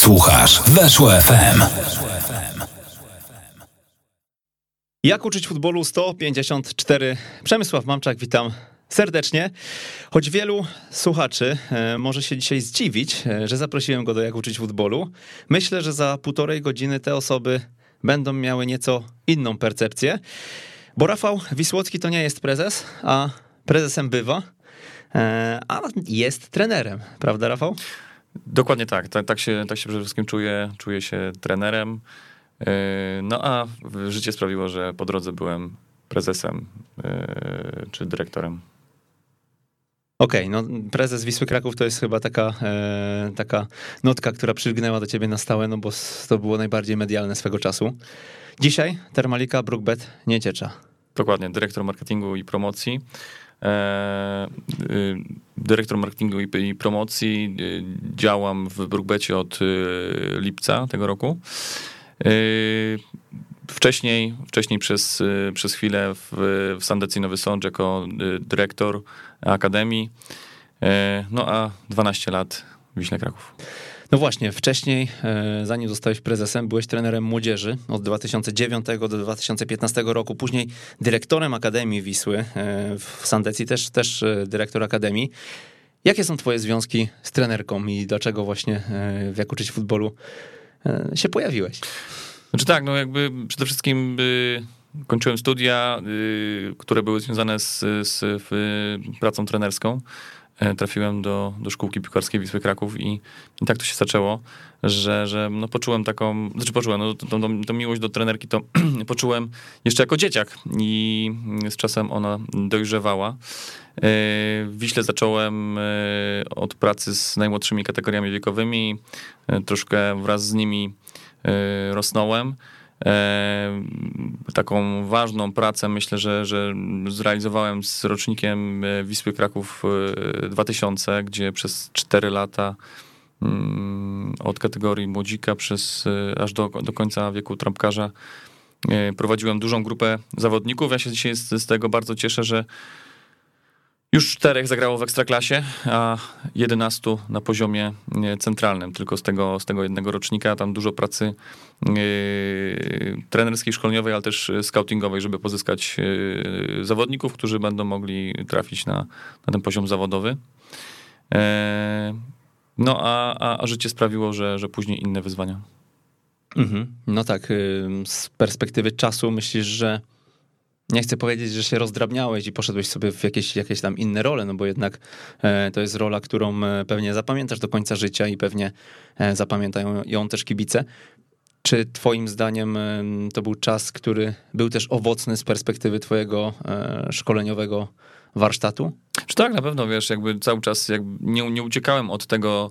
Słuchasz Weszło FM. Jak uczyć futbolu 154? Przemysław Mamczak, witam serdecznie. Choć wielu słuchaczy e, może się dzisiaj zdziwić, e, że zaprosiłem go do Jak uczyć futbolu, myślę, że za półtorej godziny te osoby będą miały nieco inną percepcję, bo Rafał Wisłocki to nie jest prezes, a prezesem bywa, e, a jest trenerem, prawda Rafał? Dokładnie tak. tak. Tak, się, tak się przede wszystkim czuję. Czuję się trenerem. Yy, no a życie sprawiło, że po drodze byłem prezesem yy, czy dyrektorem. Okej, okay, no prezes Wisły Kraków to jest chyba taka, e, taka notka, która przylgnęła do ciebie na stałe, no bo to było najbardziej medialne swego czasu. Dzisiaj Termalika Brookbet Nieciecza. Dokładnie, dyrektor marketingu i promocji. E, y, dyrektor marketingu i, promocji. Y, działam w Brookbecie od y, lipca tego roku. Wcześniej, wcześniej przez, przez chwilę w, w Sandecji Nowy Sącz jako dyrektor Akademii. No a 12 lat Wiśle Kraków. No właśnie, wcześniej, e, zanim zostałeś prezesem, byłeś trenerem młodzieży od 2009 do 2015 roku, później dyrektorem Akademii Wisły, e, w Sandecji też, też e, dyrektor Akademii. Jakie są twoje związki z trenerką i dlaczego właśnie w Jak uczyć futbolu się pojawiłeś? Znaczy tak, no jakby przede wszystkim kończyłem studia, które były związane z, z pracą trenerską. E, trafiłem do, do szkółki piłkarskiej Wisły Kraków i, i tak to się zaczęło, że, że no poczułem taką, znaczy poczułem, no, tą, tą, miłość do trenerki to poczułem jeszcze jako dzieciak i z czasem ona dojrzewała. E, w Wiśle zacząłem e, od pracy z najmłodszymi kategoriami wiekowymi, troszkę wraz z nimi rosnąłem. E, taką ważną pracę myślę, że, że zrealizowałem z rocznikiem e, Wisły Kraków 2000, e, gdzie przez 4 lata mm, od kategorii młodzika przez aż do, do końca wieku trampkarza prowadziłem dużą grupę zawodników. Ja się dzisiaj z, z tego bardzo cieszę, że już czterech zagrało w Ekstraklasie, a 11 na poziomie e, centralnym, tylko z tego, z tego jednego rocznika. Tam dużo pracy yy, trenerskiej, szkoleniowej, ale też scoutingowej, żeby pozyskać yy, zawodników, którzy będą mogli trafić na, na ten poziom zawodowy. No a, a, a, życie sprawiło, że, że później inne wyzwania. Mhm. No tak, z perspektywy czasu myślisz, że nie chcę powiedzieć, że się rozdrabniałeś i poszedłeś sobie w jakieś, jakieś tam inne role, no bo jednak e, to jest rola, którą e, pewnie zapamiętasz do końca życia i pewnie e, zapamiętają ją też kibice. Czy twoim zdaniem to był czas, który był też owocny z perspektywy twojego szkoleniowego warsztatu? Czy tak, na pewno, wiesz, jakby cały czas jakby nie, nie uciekałem od tego,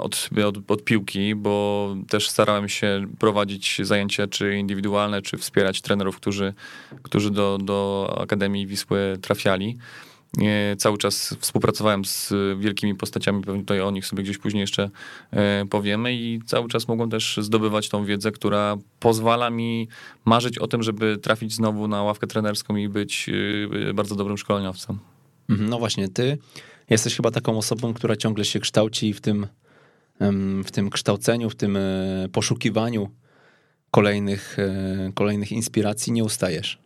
od, od, od, piłki, bo też starałem się prowadzić zajęcia czy indywidualne, czy wspierać trenerów, którzy, którzy do, do Akademii Wisły trafiali. E, cały czas współpracowałem z wielkimi postaciami, pewnie tutaj o nich sobie gdzieś później jeszcze e, powiemy i cały czas mogłem też zdobywać tą wiedzę, która pozwala mi marzyć o tym, żeby trafić znowu na ławkę trenerską i być bardzo dobrym szkoleniowcem. Mhm, no właśnie, ty jesteś chyba taką osobą, która ciągle się kształci w tym, w tym kształceniu, w tym e, poszukiwaniu kolejnych, e, kolejnych inspiracji nie ustajesz.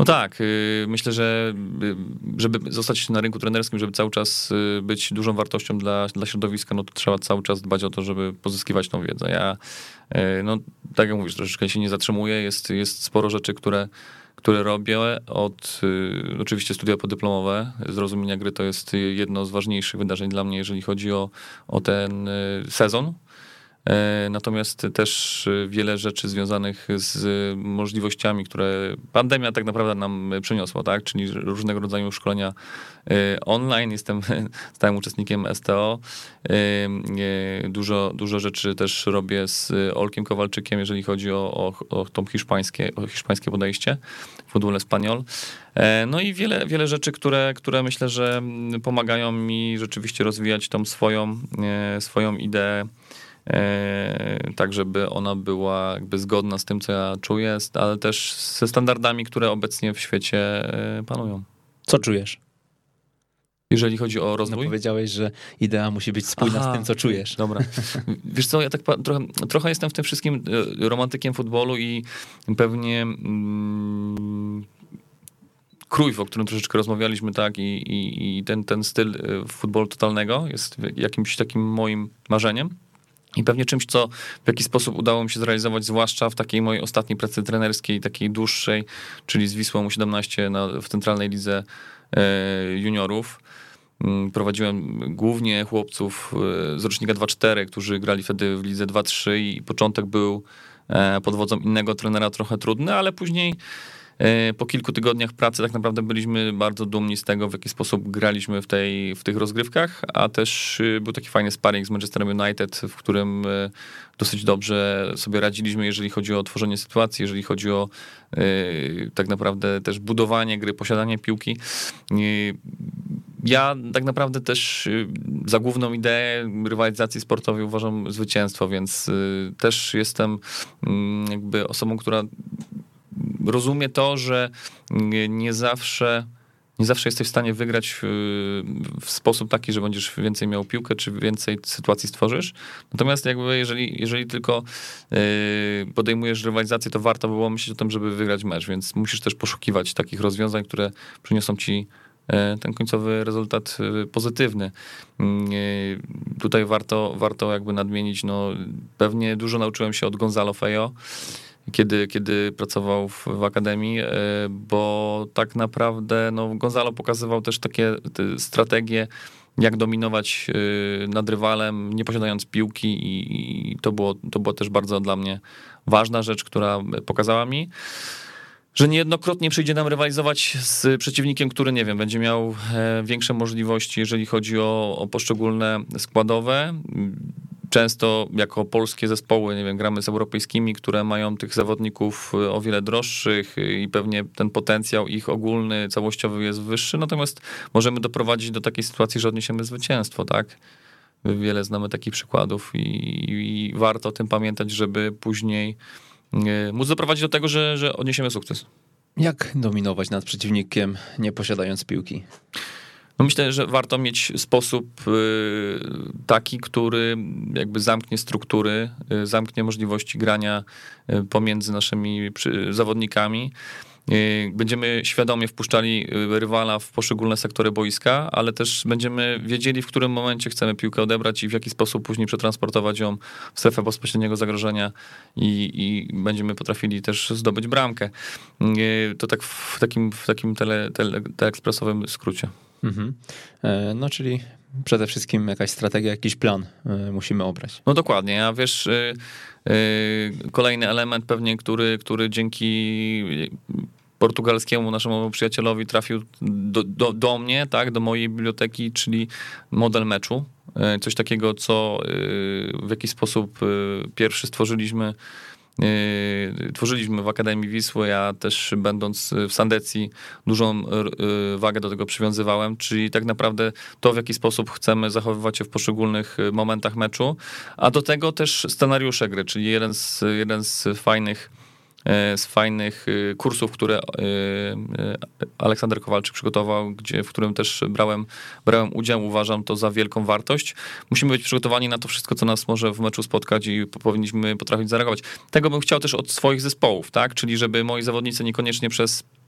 No tak, y, myślę, że y, żeby zostać na rynku trenerskim, żeby cały czas y, być dużą wartością dla, dla środowiska, no to trzeba cały czas dbać o to, żeby pozyskiwać tą wiedzę. Ja, no tak jak mówisz, troszeczkę się nie zatrzymuję, jest, jest sporo rzeczy, które które robię od y, oczywiście studia podyplomowe. Zrozumienia gry to jest jedno z ważniejszych wydarzeń dla mnie, jeżeli chodzi o, o ten y, sezon. E, natomiast też wiele rzeczy związanych z możliwościami, które pandemia tak naprawdę nam przyniosła, tak? Czyli różnego rodzaju szkolenia e, online. Jestem stałym uczestnikiem STO. E, dużo, dużo rzeczy też robię z Olkiem Kowalczykiem, jeżeli chodzi o, o, o tą hiszpańskie, o hiszpańskie podejście w Fudule Spaniol. No i wiele, wiele rzeczy, które, które myślę, że pomagają mi rzeczywiście rozwijać tą swoją, swoją ideę E, tak żeby ona była jakby zgodna z tym, co ja czuję, ale też ze standardami, które obecnie w świecie e, panują. Co czujesz? jeżeli chodzi o No rozwój. powiedziałeś, że idea musi być spójna Aha, z tym, co czujesz. Dobra. Wiesz co, ja tak trochę, trochę jestem w tym wszystkim e, romantykiem futbolu i pewnie mm, Cruyff, o którym troszeczkę rozmawialiśmy, tak, i, i, i ten, ten styl e, futbolu totalnego jest jakimś takim moim marzeniem. I pewnie czymś, co w jakiś sposób udało mi się zrealizować, zwłaszcza w takiej mojej ostatniej pracy trenerskiej, takiej dłuższej, czyli z Wisłą U17 na, w centralnej lidze e, juniorów. Mm, Prowadziłem głównie chłopców e, z rocznika 2-4, którzy grali wtedy w lidze 2-3 i początek był e, pod wodzą innego trenera trochę trudny, ale później po kilku tygodniach pracy tak naprawdę byliśmy bardzo dumni z tego, w jaki sposób graliśmy w, tej, w tych rozgrywkach, a też e, był taki fajny sparring z Manchesterem United, w którym e, dosyć dobrze sobie radziliśmy, jeżeli chodzi o tworzenie sytuacji, jeżeli chodzi o e, tak naprawdę też budowanie gry, posiadanie piłki. E, Ja tak naprawdę też y, za główną ideę rywalizacji sportowej uważam zwycięstwo, więc y, też jestem mm, jakby osobą, która rozumie to, że nie- zawsze nie zawsze jesteś w stanie wygrać w, w sposób taki, że będziesz więcej miał piłkę, czy więcej sytuacji stworzysz. Natomiast jakby jeżeli, jeżeli tylko yy, podejmujesz rywalizację, to warto było myśleć o tym, żeby wygrać mecz, więc musisz też poszukiwać takich rozwiązań, które przyniosą ci e, ten końcowy rezultat pozytywny. Tutaj warto, warto jakby nadmienić, no pewnie dużo nauczyłem się od Gonzalo Fejo, kiedy, kiedy pracował w, w akademii, e, bo tak naprawdę no, Gonzalo pokazywał też takie te strategie, jak dominować e, nad rywalem, nie posiadając piłki i, to, było, to była też bardzo dla mnie ważna rzecz, która pokazała mi, że niejednokrotnie przyjdzie nam rywalizować z przeciwnikiem, który, nie wiem, będzie miał e, większe możliwości, jeżeli chodzi o, o poszczególne składowe. Często jako polskie zespoły, nie wiem, gramy z europejskimi, które mają tych zawodników e, o wiele droższych i pewnie ten potencjał ich ogólny, całościowy jest wyższy, natomiast możemy doprowadzić do takiej sytuacji, że odniesiemy zwycięstwo, tak? Wiele znamy takich przykładów i, i warto o tym pamiętać, żeby później e, móc doprowadzić do tego, że, że odniesiemy sukces. Jak dominować nad przeciwnikiem, nie posiadając piłki? No myślę, że warto mieć sposób y, taki, który jakby zamknie struktury, y, zamknie możliwości grania y, pomiędzy naszymi zawodnikami. Będziemy świadomie wpuszczali rywala w poszczególne sektory boiska, ale też będziemy wiedzieli, w którym momencie chcemy piłkę odebrać i w jaki sposób później przetransportować ją w strefę bezpośredniego zagrożenia i, i będziemy potrafili też zdobyć bramkę. To tak w takim, w takim tele, tele, teleekspresowym skrócie. Mhm. E, No, czyli przede wszystkim jakaś strategia, jakiś plan e, musimy obrać. No dokładnie, a wiesz, y, kolejny element pewnie, który, który dzięki portugalskiemu naszemu przyjacielowi trafił do, do, do mnie, tak, do mojej biblioteki, czyli model meczu. Coś takiego, co w jakiś sposób pierwszy stworzyliśmy Tworzyliśmy w Akademii Wisły, ja też będąc w Sandecji dużą yy, wagę do tego przywiązywałem, czyli tak naprawdę to, w jaki sposób chcemy zachowywać się w poszczególnych yy, momentach meczu, a do tego też scenariusze gry, czyli jeden z, jeden z fajnych z fajnych y, kursów, które y, y, Aleksander Kowalczyk przygotował, gdzie, w którym też brałem, brałem udział, uważam to za wielką wartość. Musimy być przygotowani na to wszystko, co nas może w meczu spotkać i po- powinniśmy potrafić zareagować. Tego bym chciał też od swoich zespołów, tak? Czyli żeby moi zawodnicy niekoniecznie przez e,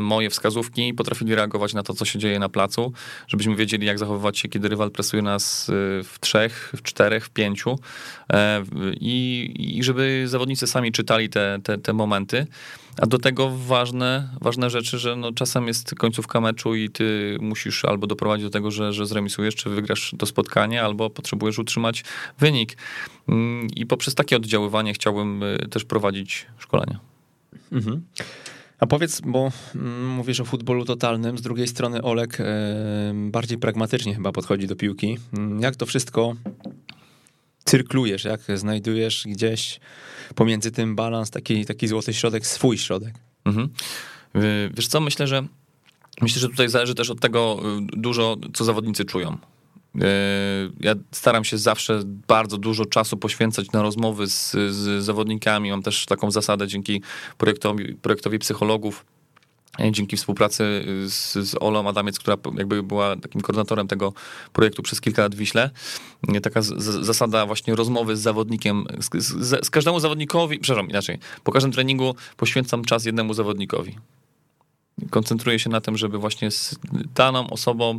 moje wskazówki potrafili reagować na to, co się dzieje na placu, żebyśmy wiedzieli, jak zachowywać się, kiedy rywal presuje nas y, w trzech, w czterech, w pięciu e, i, i żeby zawodnicy sami czytali te, te, te momenty. A do tego ważne, ważne rzeczy, że no czasem jest końcówka meczu i ty musisz albo doprowadzić do tego, że, że zremisujesz, czy wygrasz to spotkanie, albo potrzebujesz utrzymać wynik. Mm, I poprzez takie oddziaływanie chciałbym też prowadzić szkolenia. Mhm. A powiedz, bo mm, mówisz o futbolu totalnym, z drugiej strony Olek bardziej pragmatycznie chyba podchodzi do piłki. Mm, Jak to wszystko cyrklujesz, jak znajdujesz gdzieś pomiędzy tym balans, taki, taki złoty środek, swój środek? Mhm. Wiesz co, myślę, że myślę, że tutaj zależy też od tego y, dużo, co zawodnicy czują. Y, Ja staram się zawsze bardzo dużo czasu poświęcać na rozmowy z, z zawodnikami. Mam też taką zasadę dzięki projektowi, projektowi psychologów, dzięki współpracy z, z Olą Adamiec, która jakby była takim koordynatorem tego projektu przez kilka lat w Wiśle. Taka z, z, zasada właśnie rozmowy z zawodnikiem, z, z, z każdemu zawodnikowi, przepraszam, inaczej, po każdym treningu poświęcam czas jednemu zawodnikowi koncentruję się na tym, żeby właśnie z daną osobą,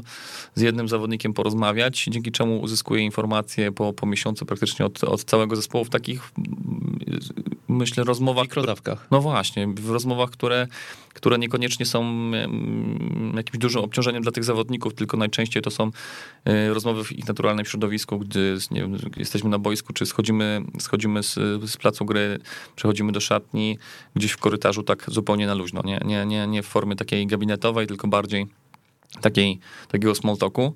z jednym zawodnikiem porozmawiać, dzięki czemu uzyskuję informacje po, po miesiącu praktycznie od, od całego zespołu w takich, myślę, rozmowach. Mikrodawkach. No właśnie, w rozmowach, które, które niekoniecznie są jakimś dużym obciążeniem dla tych zawodników, tylko najczęściej to są e, rozmowy w ich naturalnym środowisku, gdy wiem, jesteśmy na boisku, czy schodzimy, schodzimy z, z placu gry, przechodzimy do szatni, gdzieś w korytarzu tak zupełnie na luźno, nie, nie, nie, nie w formie takiej gabinetowej, tylko bardziej takiej, takiego small talku.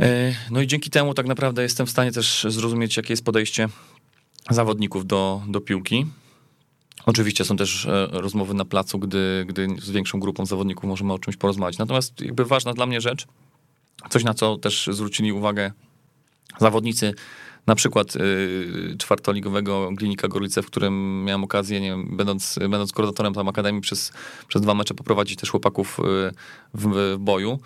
E, no i dzięki temu tak naprawdę jestem w stanie też zrozumieć, jakie jest podejście zawodników do, do piłki. Oczywiście są też e, rozmowy na placu, gdy, gdy z większą grupą zawodników możemy o czymś porozmawiać. Natomiast jakby ważna dla mnie rzecz, coś na co też zwrócili uwagę zawodnicy, na przykład y, czwartoligowego Glinika Gorlice, w którym miałem okazję, nie wiem, będąc, będąc koordynatorem tam Akademii przez, przez dwa mecze poprowadzić też chłopaków y, w, w boju.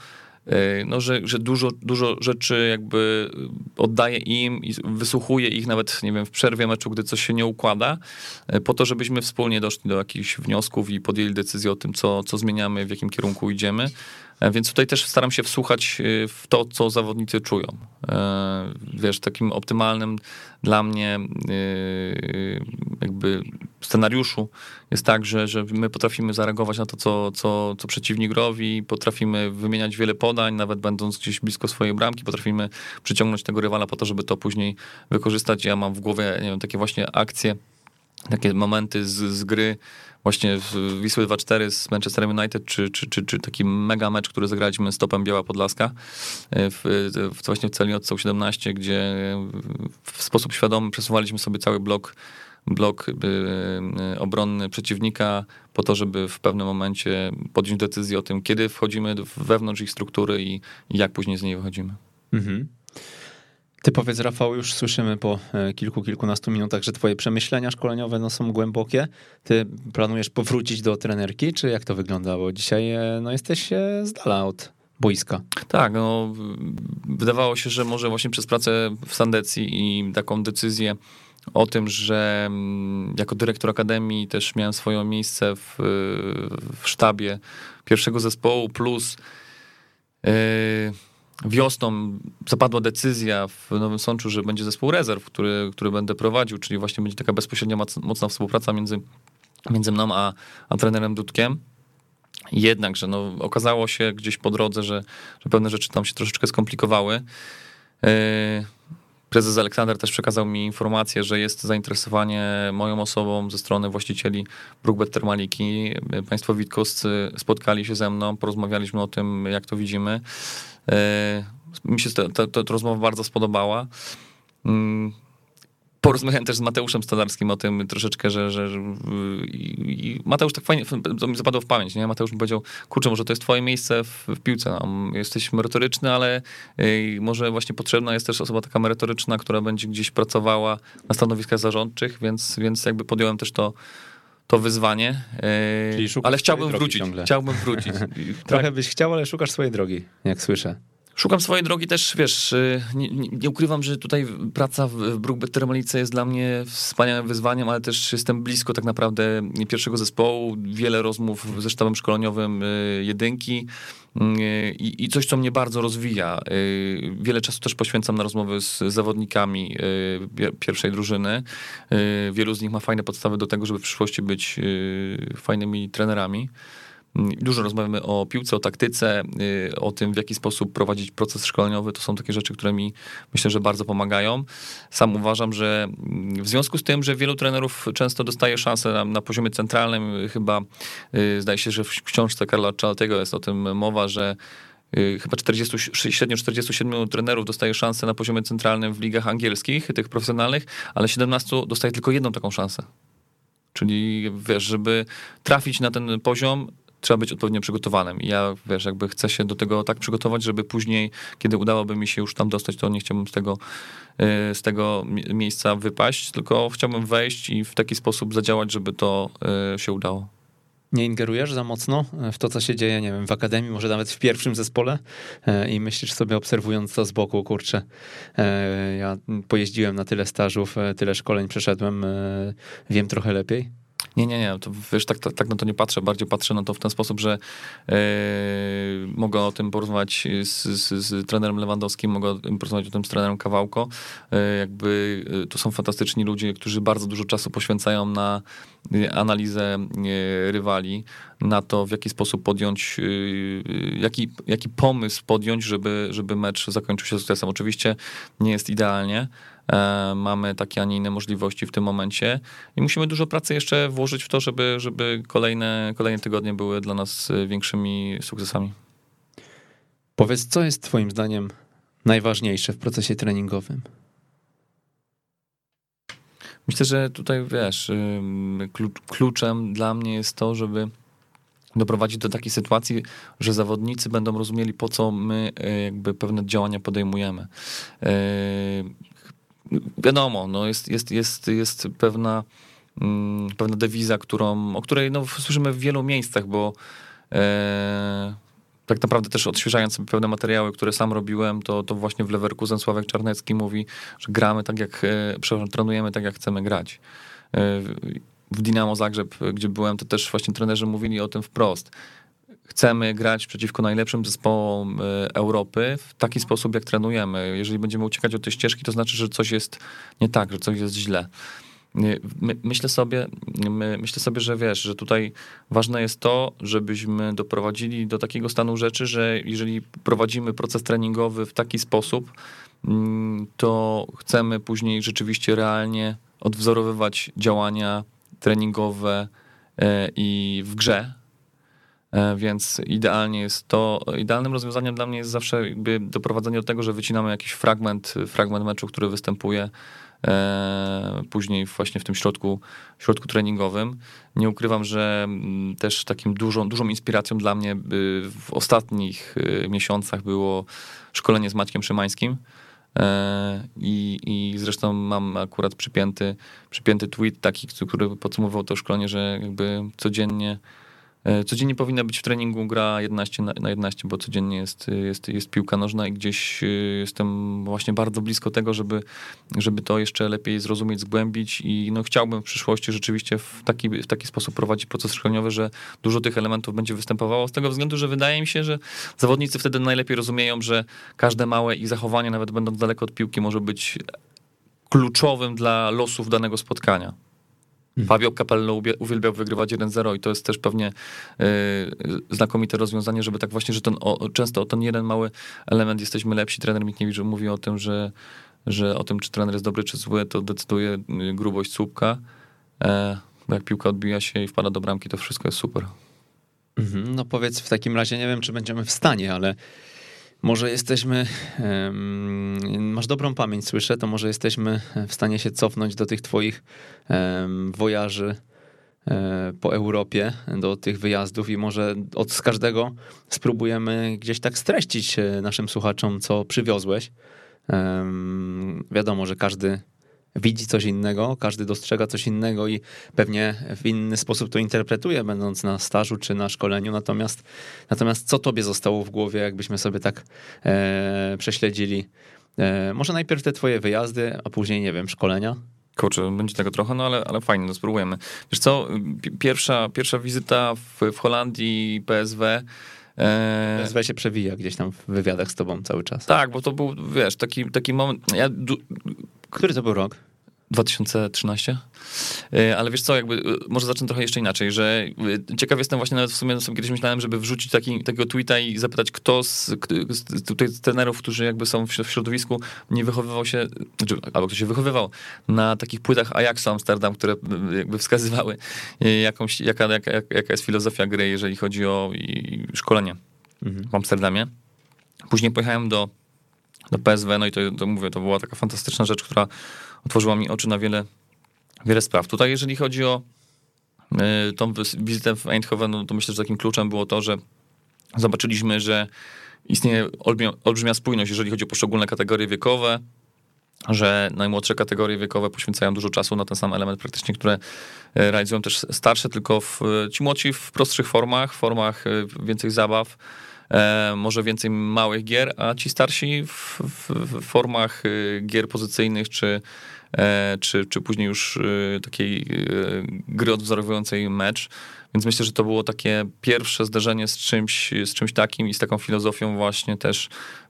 E, no, że, że dużo, dużo rzeczy jakby oddaje im i wysłuchuje ich nawet, nie wiem, w przerwie meczu, gdy coś się nie układa, e, po to, żebyśmy wspólnie doszli do jakichś wniosków i podjęli decyzję o tym, co, co zmieniamy, w jakim kierunku idziemy. E, więc tutaj też staram się wsłuchać w to, co zawodnicy czują. Wiesz, takim optymalnym dla mnie jakby scenariuszu jest tak, że, że my potrafimy zareagować na to, co, co, co przeciwnik robi, potrafimy wymieniać wiele podań, nawet będąc gdzieś blisko swojej bramki, potrafimy przyciągnąć tego rywala po to, żeby to później wykorzystać. Ja mam w głowie nie wiem, takie właśnie akcje, takie momenty z, z gry, właśnie Wisły 2-4 z Manchesterem United, czy, czy, czy, czy taki mega mecz, który zagraliśmy z Topem Biała Podlaska e, w, w właśnie w Celiotce 17, gdzie w sposób świadomy przesuwaliśmy sobie cały blok blok y, obronny przeciwnika po to, żeby w pewnym momencie podjąć decyzję o tym, kiedy wchodzimy wewnątrz ich struktury i, i jak później z niej wychodzimy. Mhm. Ty powiedz, Rafał, już słyszymy po e, kilku, kilkunastu minutach, że twoje przemyślenia szkoleniowe no, są głębokie. Ty planujesz powrócić do trenerki, czy jak to wyglądało? Dzisiaj e, no, jesteś e, z dala od boiska. Tak, no, wydawało się, że może właśnie przez pracę w Sandecji i taką decyzję o tym, że mm, jako dyrektor akademii też miałem swoje miejsce w, w sztabie pierwszego zespołu, plus yy, wiosną zapadła decyzja w Nowym Sączu, że będzie zespół rezerw, który, który będę prowadził, czyli właśnie będzie taka bezpośrednia, mocna współpraca między, między mną a, a trenerem Dudkiem. Jednakże no, okazało się gdzieś po drodze, że, że pewne rzeczy tam się troszeczkę skomplikowały. Yy, Prezes Aleksander też przekazał mi informację, że jest zainteresowanie moją osobą ze strony właścicieli Brookbet Termaliki. Państwo Witkowscy spotkali się ze mną, porozmawialiśmy o tym, jak to widzimy. E, mi się ta, ta, ta rozmowa bardzo spodobała. Porozmawiałem też z Mateuszem Stadarskim o tym troszeczkę, że, że, że i Mateusz tak fajnie, to mi zapadło w pamięć, nie? Mateusz mi powiedział, kurczę, może to jest twoje miejsce w, w piłce, no, jesteś merytoryczny, ale y, może właśnie potrzebna jest też osoba taka merytoryczna, która będzie gdzieś pracowała na stanowiskach zarządczych, więc, więc jakby podjąłem też to to wyzwanie, Czyli ale chciałbym wrócić. Ciągle. Chciałbym wrócić. Trochę byś chciał, ale szukasz swojej drogi, jak słyszę. Szukam swojej drogi też, wiesz, y, nie, nie ukrywam, że tutaj praca w Brookbet Termalice jest dla mnie wspaniałym wyzwaniem, ale też jestem blisko tak naprawdę pierwszego zespołu, wiele rozmów ze sztabem szkoleniowym y, jedynki y, i, i coś, co mnie bardzo rozwija. Wiele czasu też poświęcam na rozmowy z zawodnikami pierwszej drużyny. Wielu z nich ma fajne podstawy do tego, żeby w przyszłości być fajnymi trenerami. Dużo rozmawiamy o piłce, o taktyce, y, o tym, w jaki sposób prowadzić proces szkoleniowy. To są takie rzeczy, które mi myślę, że bardzo pomagają. Sam uważam, że w związku z tym, że wielu trenerów często dostaje szansę na, na poziomie centralnym, chyba y, zdaje się, że w książce Karla Czaltego jest o tym mowa, że y, chyba 40, średnio 47 trenerów dostaje szansę na poziomie centralnym w ligach angielskich, tych profesjonalnych, ale 17 dostaje tylko jedną taką szansę. Czyli wiesz, żeby trafić na ten poziom, trzeba być odpowiednio przygotowanym. I ja, wiesz, jakby chcę się do tego tak przygotować, żeby później, kiedy udałoby mi się już tam dostać, to nie chciałbym z tego, y, z tego miejsca wypaść, tylko chciałbym wejść i w taki sposób zadziałać, żeby to y, się udało. nie ingerujesz za mocno w to, co się dzieje, nie wiem, w akademii, może nawet w pierwszym zespole i myślisz sobie, obserwując to z boku, kurczę, ja pojeździłem na tyle stażów, tyle szkoleń przeszedłem, wiem trochę lepiej. Nie, nie, nie, to wiesz, tak, tak, tak na to nie patrzę, bardziej patrzę na to w ten sposób, że yy, mogę o tym porozmawiać z, z, z, trenerem Lewandowskim, mogę porozmawiać o tym z trenerem Kawałko, yy, jakby yy, to są fantastyczni ludzie, którzy bardzo dużo czasu poświęcają na analizę rywali, na to, w jaki sposób podjąć, jaki, jaki pomysł podjąć, żeby, żeby mecz zakończył się sukcesem. Oczywiście nie jest idealnie, mamy takie, a nie inne możliwości w tym momencie i musimy dużo pracy jeszcze włożyć w to, żeby, żeby kolejne, kolejne tygodnie były dla nas większymi sukcesami. Powiedz, co jest Twoim zdaniem najważniejsze w procesie treningowym? Myślę, że tutaj wiesz, kluczem dla mnie jest to, żeby doprowadzić do takiej sytuacji, że zawodnicy będą rozumieli, po co my e, jakby pewne działania podejmujemy. Wiadomo, no jest, jest, jest, jest pewna, mm, pewna dewiza, którą, o której no, słyszymy w wielu miejscach, bo e, tak naprawdę też odświeżając sobie pewne materiały, które sam robiłem, to, to właśnie w Leverkusen Sławek Czarnecki mówi, że gramy tak jak, e, przepraszam, trenujemy tak jak chcemy grać. E, w Dinamo Zagrzeb, gdzie byłem, to też właśnie trenerzy mówili o tym wprost chcemy grać przeciwko najlepszym zespołom e, Europy w taki sposób, jak trenujemy. Jeżeli będziemy uciekać od tej ścieżki, to znaczy, że coś jest nie tak, że coś jest źle. My, myślę sobie, my, myślę sobie, że wiesz, że tutaj ważne jest to, żebyśmy doprowadzili do takiego stanu rzeczy, że jeżeli prowadzimy proces treningowy w taki sposób, mm, to chcemy później rzeczywiście realnie odwzorowywać działania treningowe e, i w grze, więc idealnie jest to, idealnym rozwiązaniem dla mnie jest zawsze jakby doprowadzenie do tego, że wycinamy jakiś fragment, fragment meczu, który występuje e, później właśnie w tym środku, środku treningowym. Nie ukrywam, że mm, też takim dużą, dużą inspiracją dla mnie w ostatnich y, miesiącach było szkolenie z Maćkiem Szymańskim. E, I, I zresztą mam akurat przypięty, przypięty tweet taki, który podsumował to szkolenie, że jakby codziennie E, codziennie powinna być w treningu gra 11 na 11, bo codziennie jest, jest, jest piłka nożna i gdzieś e, jestem właśnie bardzo blisko tego, żeby, żeby to jeszcze lepiej zrozumieć, zgłębić i no chciałbym w przyszłości rzeczywiście w taki, w taki sposób prowadzić proces szkoleniowy, że dużo tych elementów będzie występowało z tego względu, że wydaje mi się, że zawodnicy wtedy najlepiej rozumieją, że każde małe ich zachowanie, nawet będąc daleko od piłki, może być kluczowym dla losów danego spotkania. Hmm. Fabio Capello uwielbiał wygrywać 1-0 i to jest też pewnie y, znakomite rozwiązanie, żeby tak właśnie, że ten, o, często o ten jeden mały element jesteśmy lepsi. Trener Mikniewicz mówi o tym, że, że o tym, czy trener jest dobry, czy zły, to decyduje y, grubość słupka. E, jak piłka odbija się i wpada do bramki, to wszystko jest super. Mhm, no powiedz w takim razie, nie wiem, czy będziemy w stanie, ale może jesteśmy, masz dobrą pamięć, słyszę, to może jesteśmy w stanie się cofnąć do tych twoich wojaży e, po Europie, do tych wyjazdów i może od z każdego spróbujemy gdzieś tak streścić e, naszym słuchaczom, co przywiozłeś. Wiadomo, że każdy widzi coś innego, każdy dostrzega coś innego i pewnie w inny sposób to interpretuje, będąc na stażu czy na szkoleniu. Natomiast, natomiast co tobie zostało w głowie, jakbyśmy sobie tak e, prześledzili? E, może najpierw te twoje wyjazdy, a później, nie wiem, szkolenia? Kurczę, będzie tego trochę, no ale, ale fajnie, no spróbujemy. Wiesz co, pierwsza, pierwsza wizyta w, w Holandii, PSW, e, PSW się przewija gdzieś tam w wywiadach z tobą cały czas. Tak, bo to był, wiesz, taki, taki moment. Ja który to był rok? 2013. E, ale wiesz co, jakby, e, może zacznę trochę jeszcze inaczej, że e, ciekaw jestem właśnie nawet w sumie, sobie kiedyś myślałem, żeby wrzucić taki, takiego tweeta i zapytać, kto z, tutaj trenerów, którzy jakby są w środowisku, nie wychowywał się, znaczy, albo kto się wychowywał na takich płytach Ajaxu Amsterdam, które jakby wskazywały jakąś, jaka, jaka, jaka jest filozofia gry, jeżeli chodzi o i, szkolenie mhm. w Amsterdamie. Później pojechałem do do PSW, no i to, to mówię, to była taka fantastyczna rzecz, która otworzyła mi oczy na wiele, wiele spraw. Tutaj jeżeli chodzi o y, tą wizytę w Eindhoven, no to myślę, że takim kluczem było to, że zobaczyliśmy, że istnieje olbrzymia, olbrzymia spójność, jeżeli chodzi o poszczególne kategorie wiekowe, że najmłodsze kategorie wiekowe poświęcają dużo czasu na ten sam element praktycznie, które e, realizują też starsze, tylko w, ci młodsi w prostszych formach, w formach e, więcej zabaw, może więcej małych gier, a ci starsi w, w, formach gier pozycyjnych czy, czy, czy później już takiej gry odwzorowującej mecz. Więc myślę, że to było takie pierwsze zderzenie z czymś, z czymś takim i z taką filozofią właśnie też e,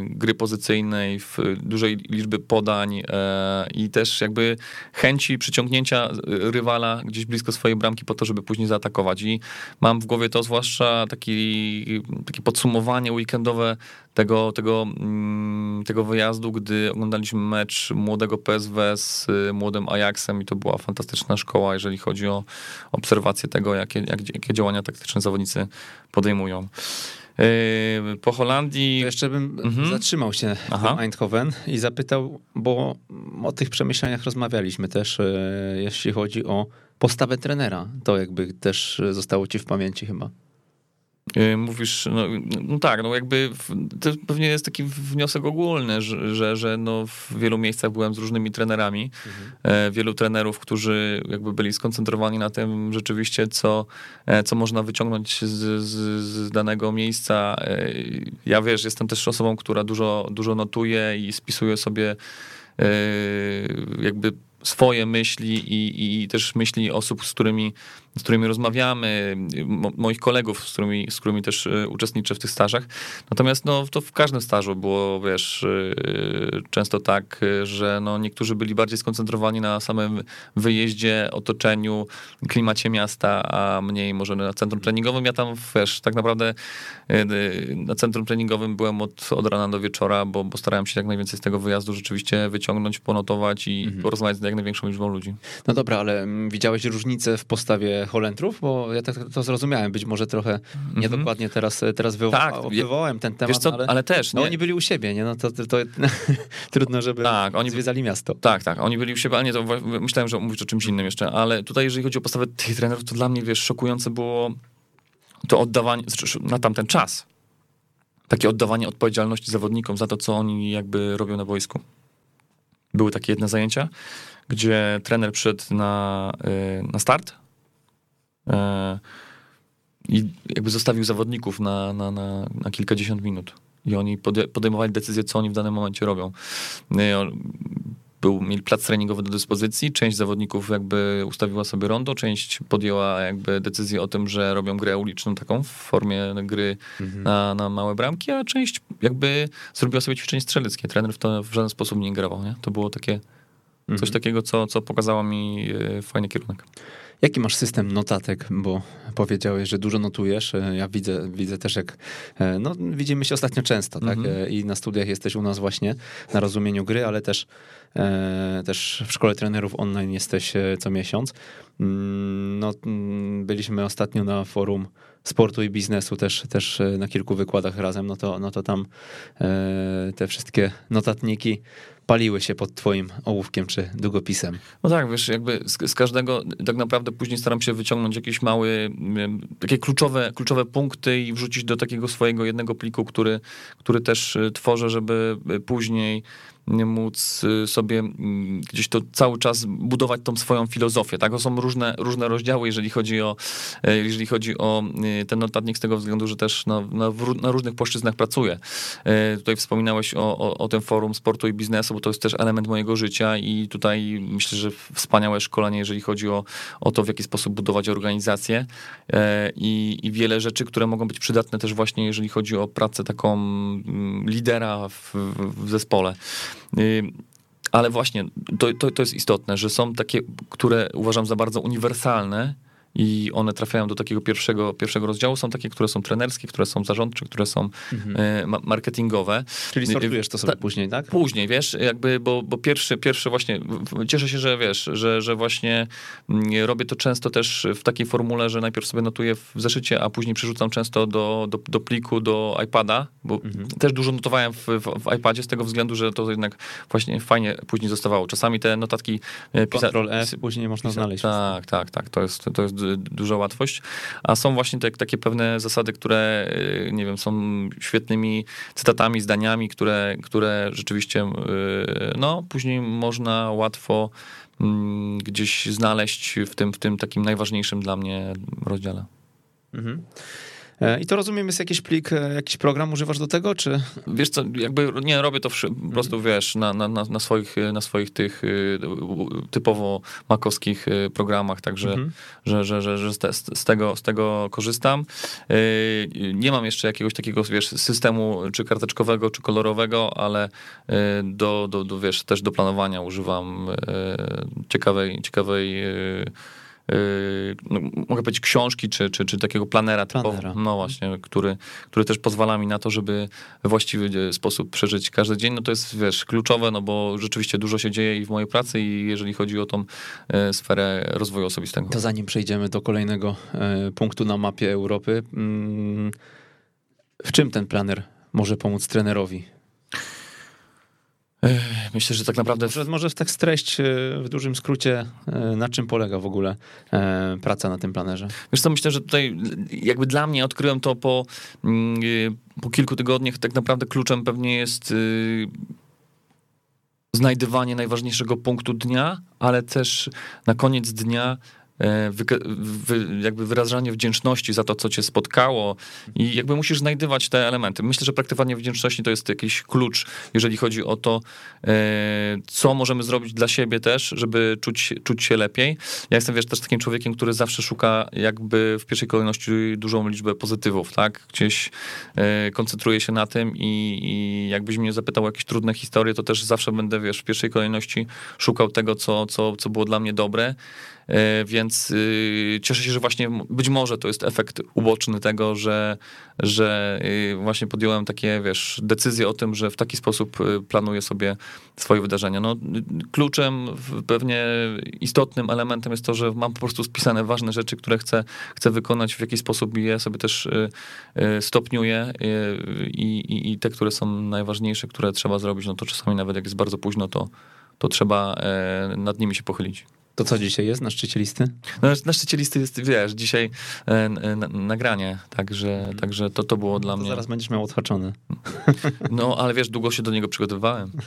gry pozycyjnej, w dużej liczby podań e, i też jakby chęci przyciągnięcia rywala gdzieś blisko swojej bramki po to, żeby później zaatakować. I mam w głowie to zwłaszcza taki, takie podsumowanie weekendowe tego, tego, mm, tego wyjazdu, gdy oglądaliśmy mecz młodego PSW z młodym Ajaxem i to była fantastyczna szkoła, jeżeli chodzi o obserwację tego, jakie, jak, jakie działania taktyczne zawodnicy podejmują. Yy, po Holandii. To jeszcze bym mhm. zatrzymał się Aha. w Eindhoven i zapytał, bo o tych przemyśleniach rozmawialiśmy też, yy, jeśli chodzi o postawę trenera. To jakby też zostało ci w pamięci chyba. Y, mówisz, no, no, tak, no jakby to pewnie jest taki wniosek ogólny, że, że, no w wielu miejscach byłem z różnymi trenerami, mhm. E, wielu trenerów, którzy jakby byli skoncentrowani na tym rzeczywiście, co, e, co można wyciągnąć z, z, z danego miejsca. E, ja wiesz, jestem też osobą, która dużo, dużo notuje i spisuje sobie jakby swoje myśli i, i też myśli osób, z którymi z którymi rozmawiamy, moich kolegów, z którymi, z którymi też e, uczestniczę w tych stażach. Natomiast no, to w każdym stażu było, wiesz, e, często tak, że no, niektórzy byli bardziej skoncentrowani na samym wyjeździe, otoczeniu, klimacie miasta, a mniej może na centrum treningowym. Ja tam, wiesz, tak naprawdę e, na centrum treningowym byłem od, od rana do wieczora, bo, bo starałem się jak najwięcej z tego wyjazdu rzeczywiście wyciągnąć, ponotować i mhm. porozmawiać z jak największą liczbą ludzi. No dobra, ale mm, widziałeś różnicę w postawie Holendrów? Bo ja tak to zrozumiałem, być może trochę mm-hmm. niedokładnie teraz, teraz wywoła, tak, wywołałem ten temat, co, ale, ale, też. No, oni byli u siebie, nie? No to, to, to trudno, żeby tak, oni zwiedzali miasto. Tak, tak, oni byli u siebie, ale nie, to myślałem, że mówić o czymś innym jeszcze, ale tutaj jeżeli chodzi o postawę tych trenerów, to dla mnie, wiesz, szokujące było to oddawanie, znaczy, na tamten czas, takie oddawanie odpowiedzialności zawodnikom za to, co oni jakby robią na wojsku. Były takie jedne zajęcia, gdzie trener przyszedł na, y, na start, I jakby zostawił zawodników na, na, na, na kilkadziesiąt minut. I oni podejmowali decyzję, co oni w danym momencie robią. E, był, mieli plac treningowy do dyspozycji, część zawodników jakby ustawiła sobie rondo, część podjęła jakby decyzję o tym, że robią grę uliczną taką w formie gry mhm. na, na małe bramki, a część jakby zrobiła sobie ćwiczenie strzeleckie. Trener w to w żaden sposób nie grawał, nie? To było takie coś mhm. takiego, co, co pokazało mi e, fajny kierunek. Jaki masz system notatek, bo powiedziałeś, że dużo notujesz. E, ja widzę, widzę też jak, e, no widzimy się ostatnio często, tak? Mhm. E, I na studiach jesteś u nas właśnie na rozumieniu gry, ale też, też w szkole trenerów online jesteś co miesiąc. Mm, no, mm, byliśmy ostatnio na forum sportu i biznesu też, też na kilku wykładach razem, no to, no to tam te wszystkie notatniki paliły się pod twoim ołówkiem czy długopisem. No tak, wiesz, jakby z, z, każdego tak naprawdę później staram się wyciągnąć jakieś małe, takie kluczowe, kluczowe punkty i wrzucić do takiego swojego jednego pliku, który, który też y, tworzę, żeby y, później móc y, sobie mm, gdzieś to cały czas budować tą swoją filozofię. Tak? To są różne, różne rozdziały, jeżeli chodzi o, e, jeżeli chodzi o ten notatnik z tego względu, że też na, na, na różnych płaszczyznach pracuję. E, tutaj wspominałeś o, o, o tym forum sportu i biznesu, bo to jest też element mojego życia i tutaj myślę, że wspaniałe szkolenie, jeżeli chodzi o, o to, w jaki sposób budować organizację e, i, i wiele rzeczy, które mogą być przydatne też właśnie, jeżeli chodzi o pracę taką lidera w, w zespole. Ale właśnie to, to, to jest istotne, że są takie, które uważam za bardzo uniwersalne i one trafiają do takiego pierwszego, pierwszego rozdziału. Są takie, które są trenerskie, które są zarządcze, które są mhm. E, marketingowe. Czyli sortujesz to sobie Ta, później, tak? Później, wiesz, jakby, bo, bo pierwszy, pierwszy właśnie, cieszę się, że wiesz, że, że właśnie mm, robię to często też w takiej formule, że najpierw sobie notuję w zeszycie, a później przerzucam często do, do, do pliku, do iPada, bo mhm. też dużo notowałem w, w, w, iPadzie z tego względu, że to jednak właśnie fajnie później zostawało. Czasami te notatki e, pisa... Ctrl F później można znaleźć. Tak, tak, tak. To jest, to jest duża łatwość, a są właśnie te, takie pewne zasady, które, y, nie wiem, są świetnymi cytatami, zdaniami, które, które rzeczywiście, y, no, później można łatwo mm, gdzieś znaleźć w tym, w tym takim najważniejszym dla mnie rozdziale. Mhm. E, I to rozumiem, jest jakiś plik, e, jakiś program używasz do tego, czy? Wiesz co, jakby nie robię to po prostu, wiesz, na, na, na, swoich, na swoich tych typowo makowskich programach, także mhm. że, że, że, że z, tego, z tego korzystam. Nie mam jeszcze jakiegoś takiego, wiesz, systemu czy karteczkowego, czy kolorowego, ale do, do, do wiesz, też do planowania używam ciekawej, ciekawej no, mogę powiedzieć, książki, czy, czy, czy takiego planera, planera. Typowo, no właśnie, który, który też pozwala mi na to, żeby we właściwy sposób przeżyć każdy dzień. No to jest, wiesz, kluczowe, no bo rzeczywiście dużo się dzieje i w mojej pracy i jeżeli chodzi o tą e, sferę rozwoju osobistego. To zanim przejdziemy do kolejnego e, punktu na mapie Europy, mm, w czym ten planer może pomóc trenerowi? Myślę, że tak naprawdę. Może, może tak streść e, w dużym skrócie, e, na czym polega w ogóle e, praca na tym planerze? Wiesz co, myślę, że tutaj jakby dla mnie odkryłem to po, mm, po kilku tygodniach. Tak naprawdę kluczem pewnie jest znajdywanie najważniejszego punktu dnia, ale też na koniec dnia jakby wyrażanie wdzięczności za to, co cię spotkało i jakby musisz znajdywać te elementy. Myślę, że praktykowanie wdzięczności to jest jakiś klucz, jeżeli chodzi o to, e, co możemy zrobić dla siebie też, żeby czuć, czuć się lepiej. Ja jestem, wiesz, też takim człowiekiem, który zawsze szuka jakby w pierwszej kolejności dużą liczbę pozytywów, tak? Gdzieś e, koncentruję się na tym i, i jakbyś mnie zapytał o jakieś trudne historie, to też zawsze będę, wiesz, w pierwszej kolejności szukał tego, co, co, co było dla mnie dobre. E, więc y, cieszę się, że właśnie być może to jest efekt uboczny tego, że, że y, właśnie podjąłem takie, wiesz, decyzje o tym, że w taki sposób y, planuję sobie swoje wydarzenia. No, kluczem, pewnie istotnym elementem jest to, że mam po prostu spisane ważne rzeczy, które chcę, chcę wykonać, w jaki sposób je sobie też stopniuję i, i, i te, które są najważniejsze, które trzeba zrobić, no to czasami nawet jak jest bardzo późno, to, to trzeba e, nad nimi się pochylić. To co dzisiaj jest na szczycie listy? No, na szczycie listy jest, wiesz, dzisiaj e, e, nagranie, także, mhm. także to, to było dla to mnie... zaraz będziesz miał odhaczone. No, ale wiesz, długo się do niego przygotowywałem.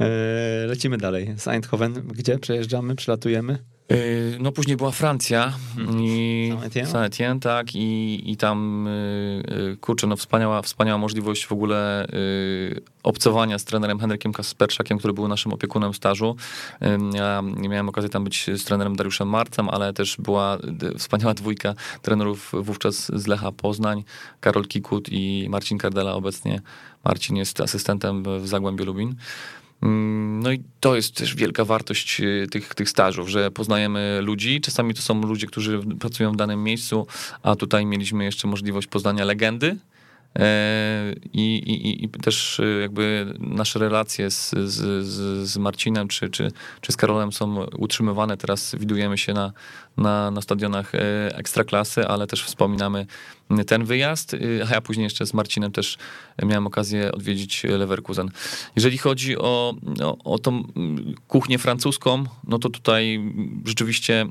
E, lecimy dalej. Z Eindhoven, gdzie przejeżdżamy, przylatujemy? Y, no później była Francja mhm. i Saint-Étienne, tak, i, i tam, y, y, kurczę, no wspaniała, wspaniała możliwość w ogóle obcowania z trenerem Henrykiem Kasperszakiem, który był naszym opiekunem stażu. Ja nie miałem okazji tam być z trenerem Dariuszem Marcem, ale też była wspaniała dwójka trenerów wówczas z Lecha Poznań, Karol Kikut i Marcin Kardela obecnie. Marcin jest asystentem w Zagłębiu Lubin. Mm, no i to jest też wielka wartość y, tych, tych stażów, że poznajemy ludzi. Czasami to są ludzie, którzy pracują w danym miejscu, a tutaj mieliśmy jeszcze możliwość poznania legendy. E, I, i, I, też y, jakby nasze relacje z, z, z Marcinem czy, czy, czy z Karolem są utrzymywane. Teraz widujemy się na, na, na stadionach e, ekstraklasy, ale też wspominamy ten wyjazd, a ja później jeszcze z Marcinem też miałem okazję odwiedzić Leverkusen. Jeżeli chodzi o, o, o tą kuchnię francuską, no to tutaj rzeczywiście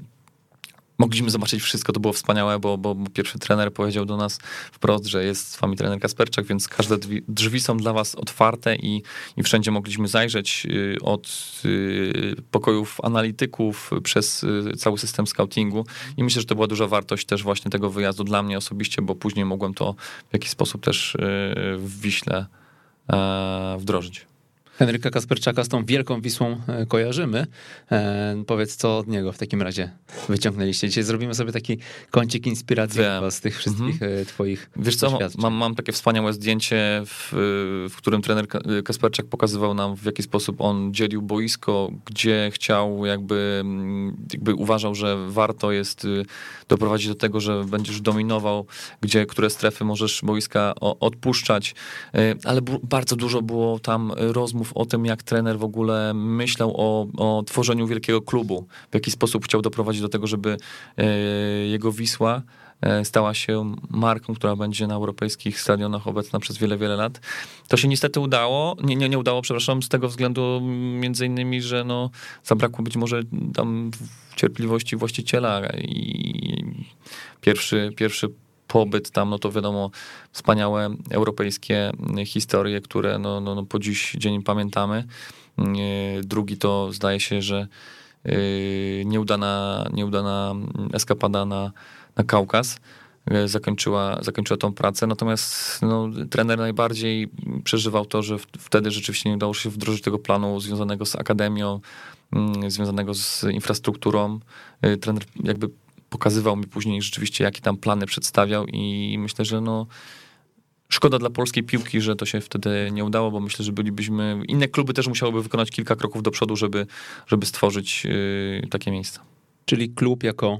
mogliśmy zobaczyć wszystko, to było wspaniałe, bo, bo pierwszy trener powiedział do nas wprost, że jest z wami trener Kasperczak, więc każde drzwi, są dla was otwarte i, i wszędzie mogliśmy zajrzeć y, od y, pokojów analityków przez y, cały system scoutingu i myślę, że to była duża wartość też właśnie tego wyjazdu dla mnie osobiście, bo później mogłem to w jakiś sposób też w Wiśle e, wdrożyć. Henryka Kasperczaka z tą wielką Wisłą e, kojarzymy. E, powiedz, co od niego w takim razie wyciągnęliście. Dzisiaj zrobimy sobie taki kącik inspiracji z tych wszystkich mhm. twoich Wiesz co, mam, mam takie wspaniałe zdjęcie, w, w którym trener Kasperczak pokazywał nam, w jaki sposób on dzielił boisko, gdzie chciał jakby, jakby uważał, że warto jest y, doprowadzić do tego, że będziesz dominował, gdzie, które strefy możesz boiska odpuszczać, y, ale bardzo dużo było tam rozmów o tym, jak trener w ogóle myślał o, o tworzeniu wielkiego klubu, w jaki sposób chciał doprowadzić do tego, żeby e, jego Wisła e, stała się marką, która będzie na europejskich stadionach obecna przez wiele, wiele lat. To się niestety udało, nie, nie, nie udało, przepraszam, z tego względu między innymi, że no, zabrakło być może tam cierpliwości właściciela i pierwszy, pierwszy pobyt tam, no to wiadomo, wspaniałe europejskie historie, które no, no, no po dziś dzień pamiętamy. Drugi to zdaje się, że yy, nieudana, nieudana eskapada na, na Kaukaz yy, zakończyła, zakończyła tą pracę. Natomiast no, trener najbardziej przeżywał to, że wtedy rzeczywiście nie udało się wdrożyć tego planu związanego z akademią, związanego z infrastrukturą. Trener jakby pokazywał mi później rzeczywiście, jakie tam plany przedstawiał i myślę, że no szkoda dla polskiej piłki, że to się wtedy nie udało, bo myślę, że bylibyśmy, inne kluby też musiałyby wykonać kilka kroków do przodu, żeby, żeby stworzyć yy, takie miejsca. Czyli klub jako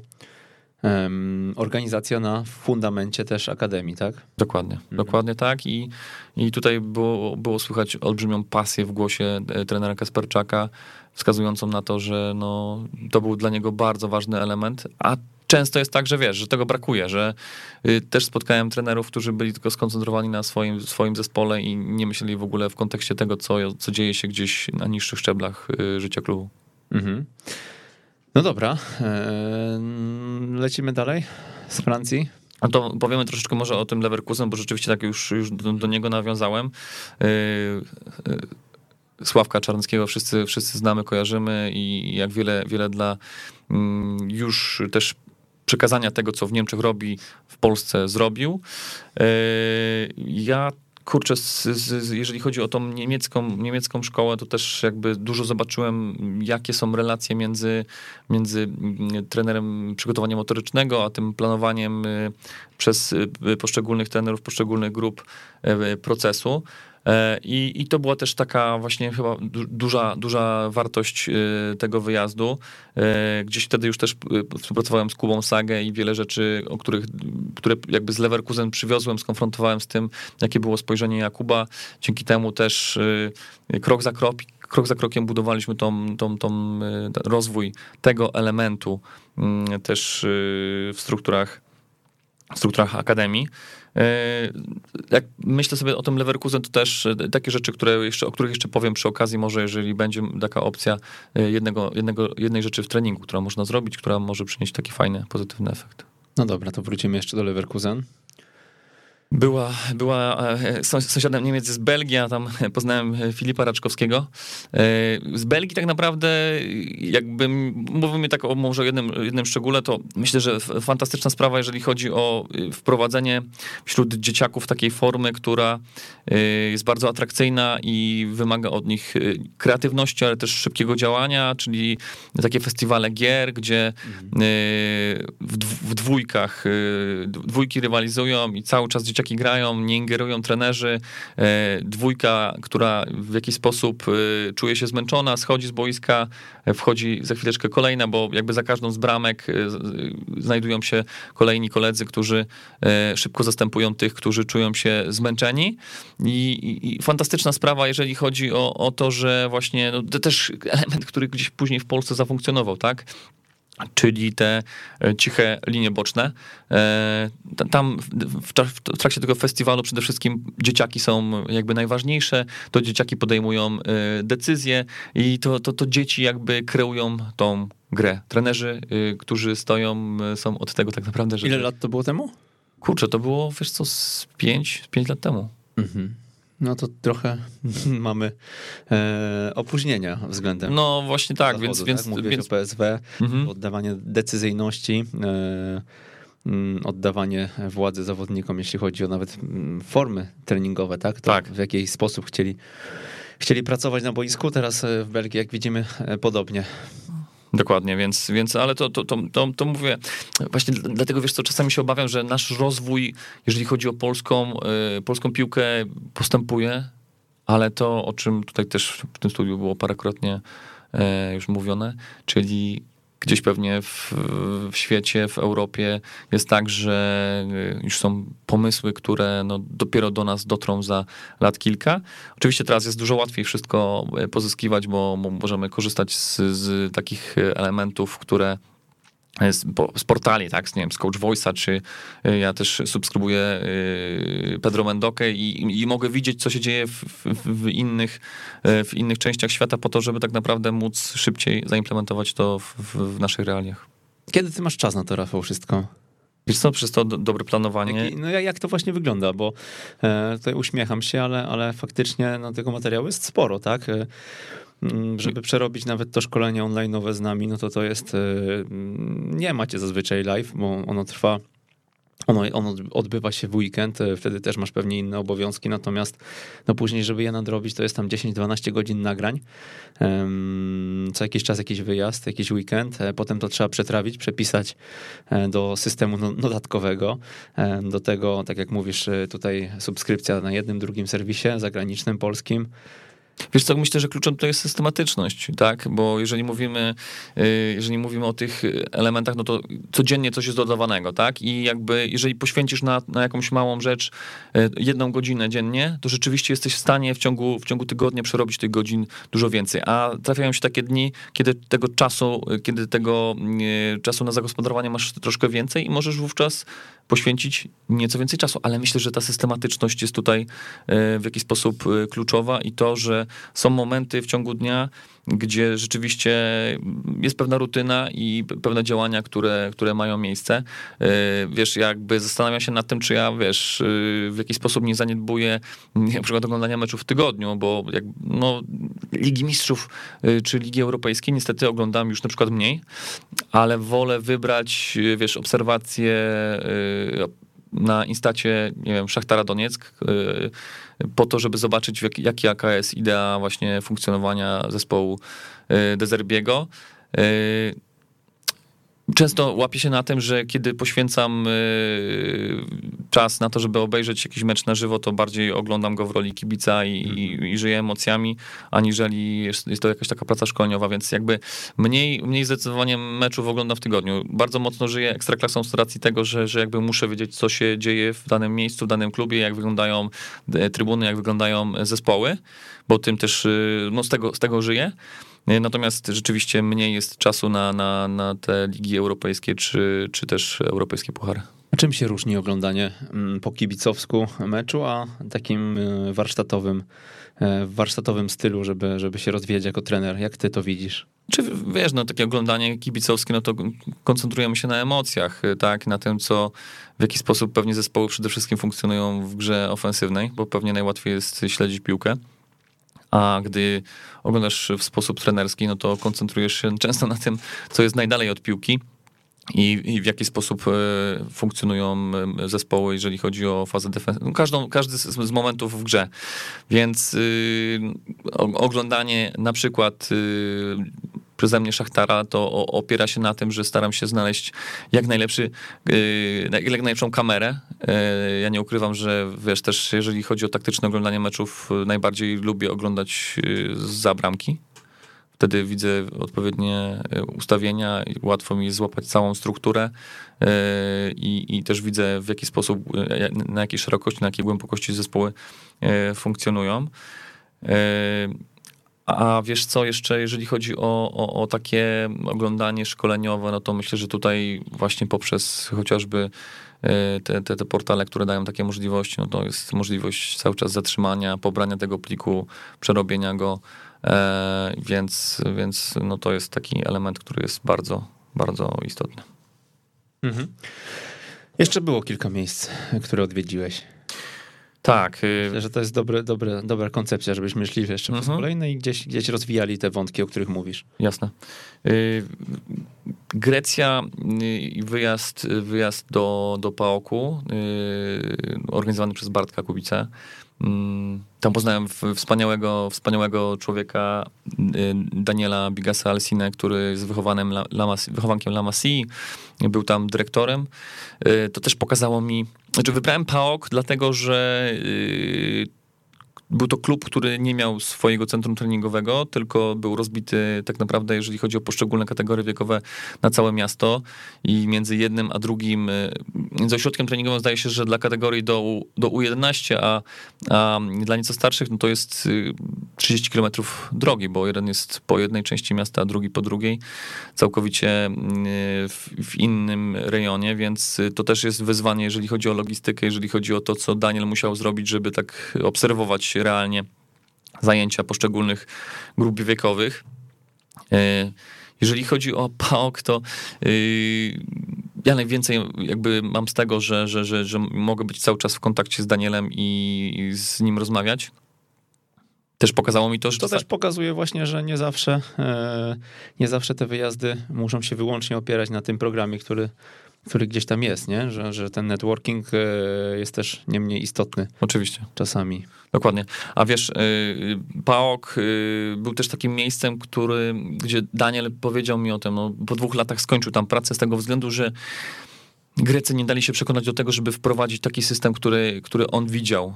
um, organizacja na fundamencie też akademii, tak? Dokładnie, mhm. dokładnie tak i, i tutaj było, było słychać olbrzymią pasję w głosie e, trenera Kasperczaka, wskazującą na to, że no, to był dla niego bardzo ważny element, a często jest tak, że wiesz, że tego brakuje, że y, też spotkałem trenerów, którzy byli tylko skoncentrowani na swoim, swoim zespole i nie myśleli w ogóle w kontekście tego, co, co dzieje się gdzieś na niższych szczeblach y, życia klubu. Mhm. No dobra, eee, lecimy dalej z Francji. A to powiemy troszeczkę może o tym Leverkusen, bo rzeczywiście tak już, już do, do niego nawiązałem. Yy, Sławka Czarneckiego wszyscy, wszyscy znamy, kojarzymy i jak wiele, wiele dla mm, już też przekazania tego, co w Niemczech robi, w Polsce zrobił. E, ja kurczę, z, z, jeżeli chodzi o tą niemiecką, niemiecką szkołę, to też jakby dużo zobaczyłem, jakie są relacje między, między mm, trenerem przygotowania motorycznego, a tym planowaniem y, przez y, poszczególnych trenerów, poszczególnych grup procesu. E, I, I to była też taka właśnie chyba duża, duża wartość e, tego wyjazdu. E, gdzieś wtedy już też współpracowałem z Kubą Sagę i wiele rzeczy, o których, które jakby z Leverkusen przywiozłem, skonfrontowałem z tym, jakie było spojrzenie Jakuba. Dzięki temu też krok za krok, za krokiem budowaliśmy tą, tą, tą rozwój tego elementu mm, też w strukturach, w strukturach akademii. E, jak myślę sobie o tym Leverkusen, to też e, takie rzeczy, które jeszcze, o których jeszcze powiem przy okazji, może jeżeli będzie taka opcja e, jednego, jednego, jednej rzeczy w treningu, która można zrobić, która może przynieść taki fajny, pozytywny efekt. No dobra, to wrócimy jeszcze do Leverkusen. Była, była e, sąsiadem Niemiec z Belgii, a tam poznałem Filipa Raczkowskiego. E, z Belgii tak naprawdę, jakby mówimy tak o może jednym, jednym szczególe, to myślę, że fantastyczna sprawa, jeżeli chodzi o y, wprowadzenie wśród dzieciaków takiej formy, która jest bardzo atrakcyjna i wymaga od nich kreatywności, ale też szybkiego działania, czyli takie festiwale gier, gdzie w dwójkach dwójki rywalizują i cały czas dzieciaki dzieciaki grają, nie ingerują trenerzy. E, dwójka, która w jakiś sposób e, czuje się zmęczona, schodzi z boiska, e, wchodzi za chwileczkę kolejna, bo jakby za każdą z bramek znajdują się kolejni koledzy, którzy szybko zastępują tych, którzy czują się zmęczeni. I, i, i fantastyczna sprawa, jeżeli chodzi o, o to, że właśnie no, to też element, który gdzieś później w Polsce zafunkcjonował, tak? Czyli te e, ciche linie boczne. E, tam w trakcie tego festiwalu przede wszystkim dzieciaki są jakby najważniejsze, to dzieciaki podejmują e, decyzje i to, to, to dzieci jakby kreują tą grę. Trenerzy, którzy stoją, są od tego tak naprawdę, że... Ile lat to było temu? Kurczę, to było, wiesz co, z 5, 5 lat temu. Mhm. No to trochę mamy e, opóźnienia względem. No właśnie tak, zachodu, więc. Tak? więc, Mówię więc... o PSW, mhm. oddawanie decyzyjności. E, mm, oddawanie władzy zawodnikom, jeśli chodzi o nawet mm, formy treningowe, tak? To tak. W jakiś sposób chcieli, chcieli pracować na boisku. Teraz e, w Belgii, jak widzimy, e, podobnie. Dokładnie, więc, więc ale to, to, to, to, to mówię, właśnie dlatego wiesz co, czasami się obawiam, że nasz rozwój, jeżeli chodzi o polską, y, polską piłkę, postępuje, ale to, o czym tutaj też w tym studiu było parokrotnie y, już mówione, czyli gdzieś pewnie w, w, świecie, w Europie jest tak, że y, już są pomysły, które no dopiero do nas dotrą za lat kilka. Oczywiście teraz jest dużo łatwiej wszystko y, pozyskiwać, bo możemy korzystać z, z takich elementów, które z, z portali, tak, z, nie wiem, z Coach Voice'a, czy y, ja też subskrybuję y, Pedro Mendokę i, i mogę widzieć, co się dzieje w, w, w, innych, w innych częściach świata po to, żeby tak naprawdę móc szybciej zaimplementować to w, w naszych realiach. Kiedy ty masz czas na to, Rafał, wszystko? Wiesz co, przez to do, dobre planowanie. Jak, no jak, to właśnie wygląda, bo e, tutaj uśmiecham się, ale, ale faktycznie no, tego materiału jest sporo, tak? E, żeby przerobić nawet to szkolenie online'owe z nami, no to to jest, y, nie macie zazwyczaj live, bo ono trwa ono, ono odbywa się w weekend, y, wtedy też masz pewnie inne obowiązki, natomiast no później, żeby je nadrobić, to jest tam 10-12 godzin nagrań. Co jakiś czas jakiś wyjazd, jakiś weekend, e, potem to trzeba przetrawić, przepisać e, do systemu no, notatkowego. E, do tego, tak jak mówisz, tutaj subskrypcja na jednym, drugim serwisie zagranicznym, polskim. Wiesz co, myślę, że kluczem to jest systematyczność, tak? Bo jeżeli mówimy, y, jeżeli mówimy o tych elementach, no to codziennie coś jest dodawanego, tak? I jakby, jeżeli poświęcisz na, na jakąś małą rzecz y, jedną godzinę dziennie, to rzeczywiście jesteś w stanie w ciągu, w ciągu tygodnia przerobić tych godzin dużo więcej. A trafiają się takie dni, kiedy tego czasu, kiedy tego y, czasu na zagospodarowanie masz troszkę więcej i możesz wówczas poświęcić nieco więcej czasu. Ale myślę, że ta systematyczność jest tutaj w jakiś sposób kluczowa i to, że są momenty w ciągu dnia, gdzie rzeczywiście jest pewna rutyna i pewne działania, które, które mają miejsce. E, wiesz, jakby zastanawiam się nad tym, czy ja, wiesz, e, w jakiś sposób nie zaniedbuję na przykład oglądania meczów w tygodniu, bo jak, no, Ligi Mistrzów e, czy Ligi Europejskiej niestety oglądam już na przykład mniej, ale wolę wybrać, wiesz, obserwacje na instacie, nie wiem, Szachtara Donieck, po to, żeby zobaczyć, jak, jak, jaka jest idea właśnie funkcjonowania zespołu y, Dezerbiego. Często łapię się na tym, że kiedy poświęcam y, czas na to, żeby obejrzeć jakiś mecz na żywo, to bardziej oglądam go w roli kibica i, i, i żyję emocjami, aniżeli jest, jest, to jakaś taka praca szkoleniowa, więc jakby mniej, mniej zdecydowanie meczów oglądam w tygodniu. Bardzo mocno żyję ekstraklasą z racji tego, że, że jakby muszę wiedzieć, co się dzieje w danym miejscu, w danym klubie, jak wyglądają e, trybuny, jak wyglądają zespoły, bo tym też y, no, z, tego, z tego żyję. Natomiast rzeczywiście mniej jest czasu na, na, na te ligi europejskie czy, czy też europejskie puchary. A czym się różni oglądanie mm, po kibicowsku meczu, a takim y, warsztatowym, e, warsztatowym stylu, żeby, żeby się rozwijać jako trener? Jak ty to widzisz? Czy wiesz, no takie oglądanie kibicowskie, no to koncentrujemy się na emocjach, tak, na tym, co, w jaki sposób pewnie zespoły przede wszystkim funkcjonują w grze ofensywnej, bo pewnie najłatwiej jest śledzić piłkę a gdy oglądasz w sposób trenerski, no to koncentrujesz się często na tym, co jest najdalej od piłki. I, I, w jaki sposób e, funkcjonują e, zespoły, jeżeli chodzi o fazę defensywną. No, każdy z, z, momentów w grze. Więc y, oglądanie na przykład y, przeze mnie Szachtara, to opiera się na tym, że staram się znaleźć jak najlepszy, y, jak najlepszą kamerę. Y, ja nie ukrywam, że wiesz, też jeżeli chodzi o taktyczne oglądanie meczów, najbardziej lubię oglądać za bramki. Wtedy widzę odpowiednie ustawienia łatwo mi złapać całą strukturę i, i też widzę w jaki sposób, na jakiej szerokości, na jakiej głębokości zespoły funkcjonują. A wiesz co, jeszcze jeżeli chodzi o, o, o, takie oglądanie szkoleniowe, no to myślę, że tutaj właśnie poprzez chociażby e, te, te, te portale, które dają takie możliwości, no to jest możliwość cały czas zatrzymania, pobrania tego pliku, przerobienia go, e, więc, więc no to jest taki element, który jest bardzo, bardzo istotny. Mhm. Jeszcze było kilka miejsc, które odwiedziłeś. Tak. Y, Myślę, że to jest dobre, dobre, dobra koncepcja, żebyśmy szli jeszcze mhm. po kolejne i gdzieś, gdzieś rozwijali te wątki, o których mówisz. Jasne. Y, Grecja i y, wyjazd, wyjazd do, do Paoku, organizowany przez Bartka Kubice. Mm, tam poznałem wspaniałego, wspaniałego człowieka, Daniela Bigasa Alsine, który jest wychowanym wychowankiem Lamasi, był tam dyrektorem. To też pokazało mi, znaczy wybrałem PAOK dlatego, że był to klub, który nie miał swojego centrum treningowego, tylko był rozbity tak naprawdę, jeżeli chodzi o poszczególne kategorie wiekowe, na całe miasto. I między jednym a drugim, y, między ośrodkiem treningowym zdaje się, że dla kategorii do, do U11, a, a dla nieco starszych, no to jest 30 kilometrów drogi, bo jeden jest po jednej części miasta, a drugi po drugiej, całkowicie w, w innym rejonie, więc to też jest wyzwanie, jeżeli chodzi o logistykę, jeżeli chodzi o to, co Daniel musiał zrobić, żeby tak obserwować realnie zajęcia poszczególnych grup wiekowych. E, jeżeli chodzi o PAOK, to e, ja najwięcej jakby mam z tego, że, że, że, że mogę być cały czas w kontakcie z Danielem i z nim rozmawiać. Też pokazało mi to, że... To też pokazuje właśnie, że nie zawsze, e, nie zawsze te wyjazdy muszą się wyłącznie opierać na tym programie, który który gdzieś tam jest, nie? Że, że ten networking e, jest też nie mniej istotny. Oczywiście. Czasami. Dokładnie. A wiesz, e, PAOK e, był też takim miejscem, który, gdzie Daniel powiedział mi o tym, no, po dwóch latach skończył tam pracę z tego względu, że Grecy nie dali się przekonać do tego, żeby wprowadzić taki system, który, który on widział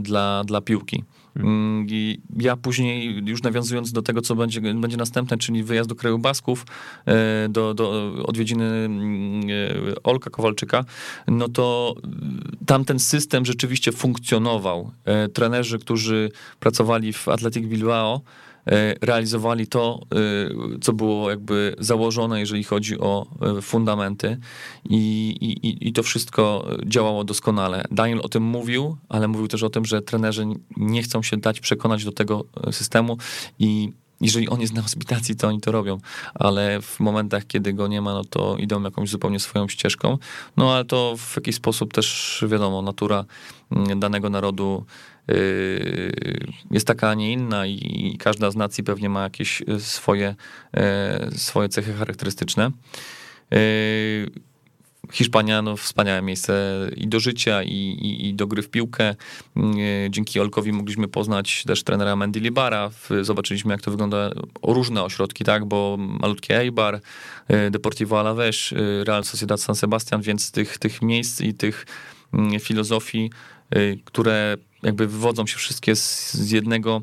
dla, dla piłki. Mm, I ja później, już nawiązując do tego, co będzie, będzie następne, czyli wyjazd do kraju Basków, e, do, do odwiedziny mm, e, Olka Kowalczyka, no to tamten system rzeczywiście funkcjonował. E, trenerzy, którzy pracowali w Athletic Bilbao, realizowali to, e, co było jakby założone, jeżeli chodzi o e, fundamenty i, i, i to wszystko działało doskonale. Daniel o tym mówił, ale mówił też o tym, że trenerzy nie chcą się dać przekonać do tego systemu i jeżeli on jest na hospitacji, to oni to robią, ale w momentach, kiedy go nie ma, no to idą jakąś zupełnie swoją ścieżką. No ale to w jakiś sposób też, wiadomo, natura mm, danego narodu jest taka, a nie inna i każda z nacji pewnie ma jakieś swoje, e, swoje cechy charakterystyczne. Yy, Hiszpania, no wspaniałe miejsce i do życia, i, i, i do gry w piłkę. E, dzięki Olkowi mogliśmy poznać też trenera Mendy Libara. Zobaczyliśmy, jak to wygląda różne ośrodki, tak, bo malutki Eibar, e, Deportivo Alavés, e, Real Sociedad San Sebastian, więc tych, tych miejsc i tych mm, filozofii, które jakby wywodzą się wszystkie z, z jednego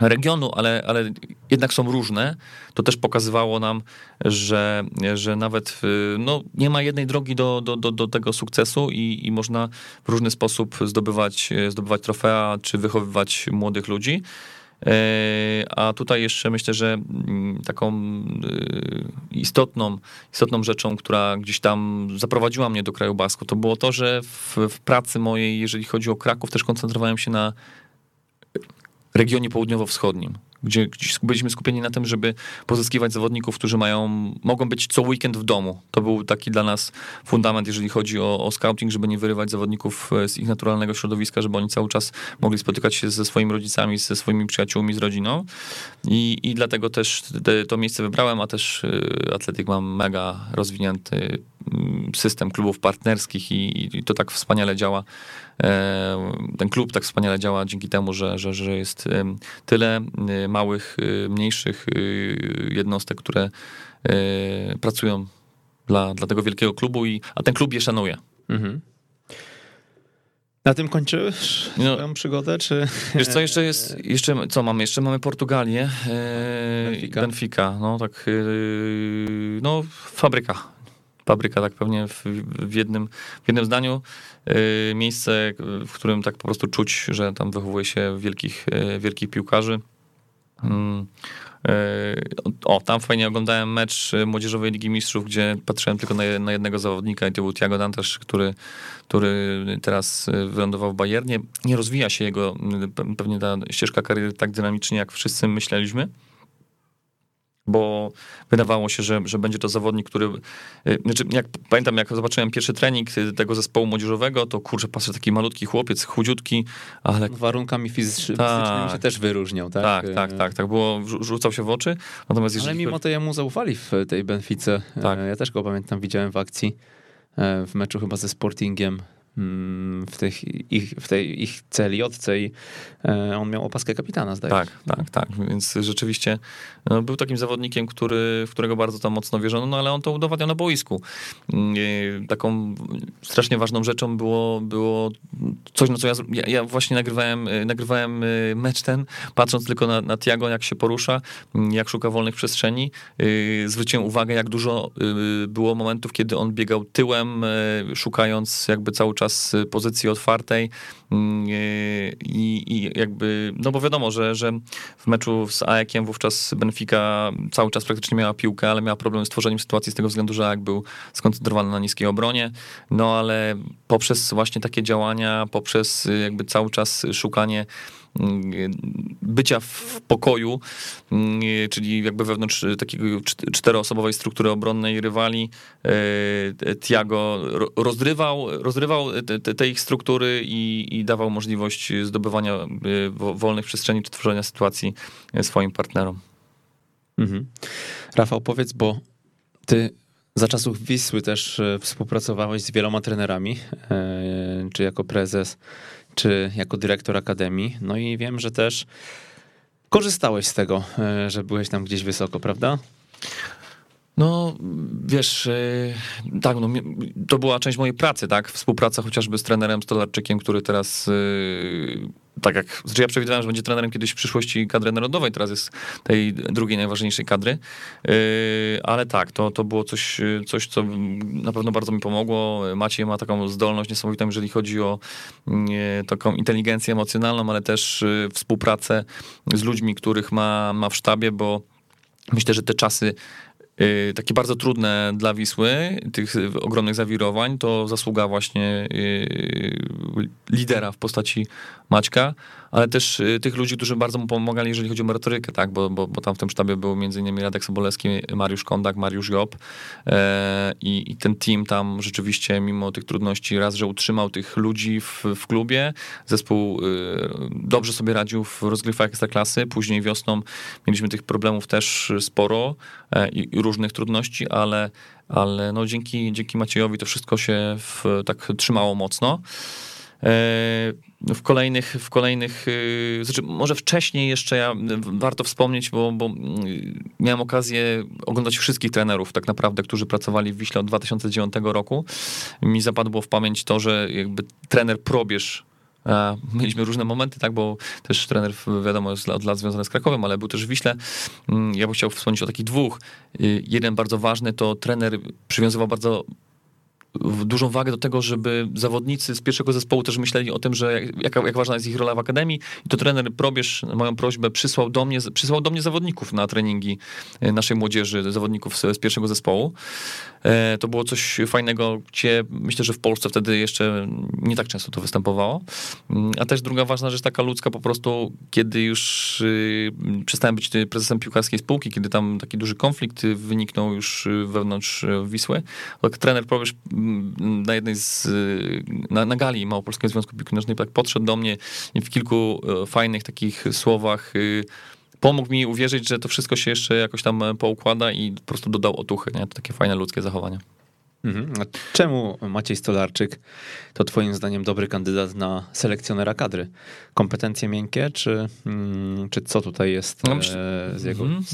regionu, ale, ale jednak są różne, to też pokazywało nam, że, że nawet no, nie ma jednej drogi do, do, do, do tego sukcesu i, i można w różny sposób zdobywać, zdobywać trofea czy wychowywać młodych ludzi. E, a tutaj jeszcze myślę, że mm, taką e, istotną, istotną rzeczą, która gdzieś tam zaprowadziła mnie do kraju Basku, to było to, że w, w pracy mojej, jeżeli chodzi o Kraków, też koncentrowałem się na regionie południowo-wschodnim, gdzie byliśmy skupieni na tym, żeby pozyskiwać zawodników, którzy mają, mogą być co weekend w domu. To był taki dla nas fundament, jeżeli chodzi o, o scouting, żeby nie wyrywać zawodników e, z ich naturalnego środowiska, żeby oni cały czas mogli spotykać się ze swoimi rodzicami, ze swoimi przyjaciółmi, z rodziną. I, i dlatego też te, to miejsce wybrałem, a też e, Atletyk mam mega rozwinięty system klubów partnerskich i, i to tak wspaniale działa E, ten klub tak wspaniale działa dzięki temu, że, że, że jest tyle e, małych, e, mniejszych jednostek, które pracują dla, dla tego wielkiego klubu, i, a ten klub je szanuje. Mhm. Na tym kończysz no, swoją przygodę, czy... Wiesz co, jeszcze jest, jeszcze, co mamy? Jeszcze mamy Portugalię, Benfica. Benfica, no tak, no fabryka, fabryka, tak pewnie w, w, jednym, w jednym zdaniu. Yy, miejsce, w którym tak po prostu czuć, że tam wychowuje się wielkich, yy, wielkich piłkarzy. Yy, o, tam fajnie oglądałem mecz Młodzieżowej Ligi Mistrzów, gdzie patrzyłem tylko na, jednego zawodnika i to był Thiago Dantas, który, który teraz wylądował w Bayernie. Nie rozwija się jego, pewnie ta ścieżka kariery tak dynamicznie, jak wszyscy myśleliśmy bo wydawało się, że, że będzie to zawodnik, który. Y, znaczy, jak, pamiętam, jak zobaczyłem pierwszy trening tego zespołu młodzieżowego, to kurczę, patrzę, taki malutki chłopiec, chudziutki, ale. Warunkami fizycznymi tak, się też wyróżniał, tak? Tak, tak, tak, tak. Było, rzucał się w oczy. Natomiast jeżeli... Ale mimo to jemu zaufali w tej Benfice. Tak. Ja też go pamiętam, widziałem w akcji w meczu chyba ze Sportingiem w, tych, ich, w tej ich celi, odce i e, on miał opaskę kapitana, zdaje Tak, tak, tak. Więc rzeczywiście no, był takim zawodnikiem, który, w którego bardzo tam mocno wierzono, no ale on to udowadniał na boisku. Mm, taką strasznie ważną rzeczą było, było coś, no co ja, ja, właśnie nagrywałem, nagrywałem mecz ten, patrząc tylko na, na Tiago, jak się porusza, mm, jak szuka wolnych przestrzeni. Zwróciłem uwagę, jak dużo było momentów, kiedy on biegał tyłem, szukając jakby cały czas pozycji otwartej. Mm, i, i jakby, no bo wiadomo, że, że w meczu z AEK-iem wówczas Benfica cały czas praktycznie miała piłkę, ale miała problem z tworzeniem sytuacji z tego względu, że AEK był skoncentrowany na niskiej obronie, no ale poprzez właśnie takie działania, poprzez jakby cały czas szukanie bycia w pokoju, czyli jakby wewnątrz takiego czteroosobowej struktury obronnej rywali, e, Tiago rozrywał, rozrywał te, te ich struktury i, i, dawał możliwość zdobywania wolnych przestrzeni czy tworzenia sytuacji swoim partnerom. Mhm. Rafał, powiedz, bo ty za czasów Wisły też współpracowałeś z wieloma trenerami, czy jako prezes, czy jako dyrektor akademii. No i wiem, że też korzystałeś z tego, e, że byłeś tam gdzieś wysoko, prawda? No, wiesz, e, tak, no, to była część mojej pracy, tak? Współpraca chociażby z trenerem Stolarczykiem, który teraz, e, tak jak, znaczy ja przewidywałem, że będzie trenerem kiedyś w przyszłości kadry narodowej, teraz jest tej drugiej najważniejszej kadry, e, ale tak, to, to było coś, coś, co na pewno bardzo mi pomogło. Maciej ma taką zdolność niesamowitą, jeżeli chodzi o taką inteligencję emocjonalną, ale też współpracę z ludźmi, których ma, ma w sztabie, bo Myślę, że te czasy takie bardzo trudne dla Wisły, tych ogromnych zawirowań, to zasługa właśnie lidera w postaci Maćka, ale też y, tych ludzi, którzy bardzo mu pomagali, jeżeli chodzi o merytorykę, tak, bo, bo, bo tam w tym sztabie był m.in. Radek Sobolewski, Mariusz Kondak, Mariusz Job e, i, i, ten team tam rzeczywiście mimo tych trudności raz, że utrzymał tych ludzi w, w klubie, zespół e, dobrze sobie radził w rozgrywkach ekstraklasy, później wiosną mieliśmy tych problemów też sporo e, i, i różnych trudności, ale, ale no dzięki, dzięki Maciejowi to wszystko się w, tak trzymało mocno. E, w kolejnych, w kolejnych, e, znaczy może wcześniej jeszcze ja, warto wspomnieć, bo, bo mm, miałem okazję oglądać wszystkich trenerów tak naprawdę, którzy pracowali w Wiśle od 2009 roku. Mi zapadło w pamięć to, że jakby trener Probierz Mieliśmy różne momenty, tak, bo też trener, wiadomo, jest od lat związany z Krakowem, ale był też w Wiśle. Mm, ja bym chciał wspomnieć o takich dwóch. Y, jeden bardzo ważny to trener przywiązywał bardzo dużą wagę do tego, żeby zawodnicy z pierwszego zespołu też myśleli o tym, że jak, jak ważna jest ich rola w akademii. I to trener Probierz moją prośbę przysłał do mnie, przysłał do mnie zawodników na treningi e, naszej młodzieży, zawodników z, z pierwszego zespołu. E, to było coś fajnego, gdzie myślę, że w Polsce wtedy jeszcze nie tak często to występowało. Mm, a też druga ważna rzecz, taka ludzka po prostu, kiedy już y, przestałem być prezesem piłkarskiej spółki, kiedy tam taki duży konflikt wyniknął już wewnątrz Wisły, trener Probierz na jednej z, na, na gali Małopolskiego Związku Piłki Nożnej tak podszedł do mnie i w kilku e, fajnych takich słowach y, pomógł mi uwierzyć, że to wszystko się jeszcze jakoś tam poukłada i po prostu dodał otuchy, nie? To takie fajne ludzkie zachowanie. Mhm. A czemu Maciej Stolarczyk to twoim zdaniem dobry kandydat na selekcjonera kadry? Kompetencje miękkie, czy, mm, czy co tutaj jest no, e, z jego... Mhm.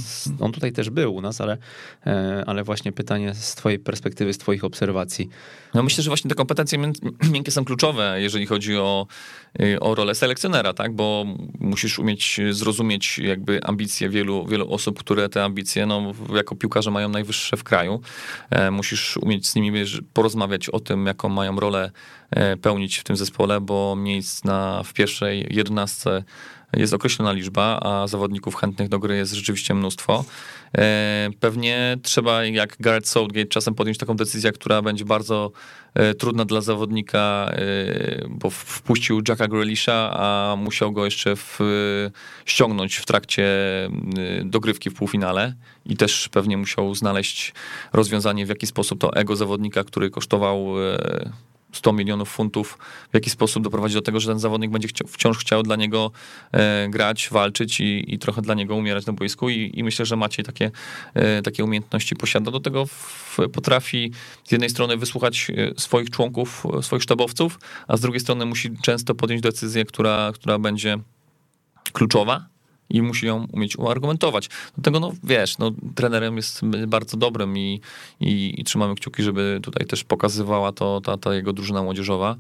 On tutaj też był u nas, ale, e, ale właśnie pytanie z twojej perspektywy, z twoich obserwacji. No myślę, że właśnie te kompetencje miękkie są kluczowe, jeżeli chodzi o, y, o rolę selekcjonera, tak? Bo musisz umieć zrozumieć jakby ambicje wielu, wielu osób, które te ambicje, no, jako piłkarze mają najwyższe w kraju. E, musisz umieć z nimi porozmawiać o tym, jaką mają rolę e, pełnić w tym zespole, bo miejsc na, w pierwszej jedenastce jest określona liczba, a zawodników chętnych do gry jest rzeczywiście mnóstwo. E, pewnie trzeba, jak Gareth Southgate, czasem podjąć taką decyzję, która będzie bardzo e, trudna dla zawodnika, e, bo wpuścił Jacka Grealisha, a musiał go jeszcze w, ściągnąć w trakcie dogrywki w półfinale i też pewnie musiał znaleźć rozwiązanie, w jaki sposób to ego zawodnika, który kosztował 100 milionów funtów, w jaki sposób doprowadzić do tego, że ten zawodnik będzie wciąż chciał dla niego e, grać, walczyć i, i, trochę dla niego umierać na boisku i, i myślę, że Maciej takie, e, takie umiejętności posiada. Do tego w, potrafi z jednej strony wysłuchać e, swoich członków, e, swoich sztabowców, a z drugiej strony musi często podjąć decyzję, która, która będzie kluczowa i musi ją umieć uargumentować. Dlatego, no wiesz, no, trenerem jest bardzo dobrym i, i, i trzymamy kciuki, żeby tutaj też pokazywała to ta, ta jego drużyna młodzieżowa.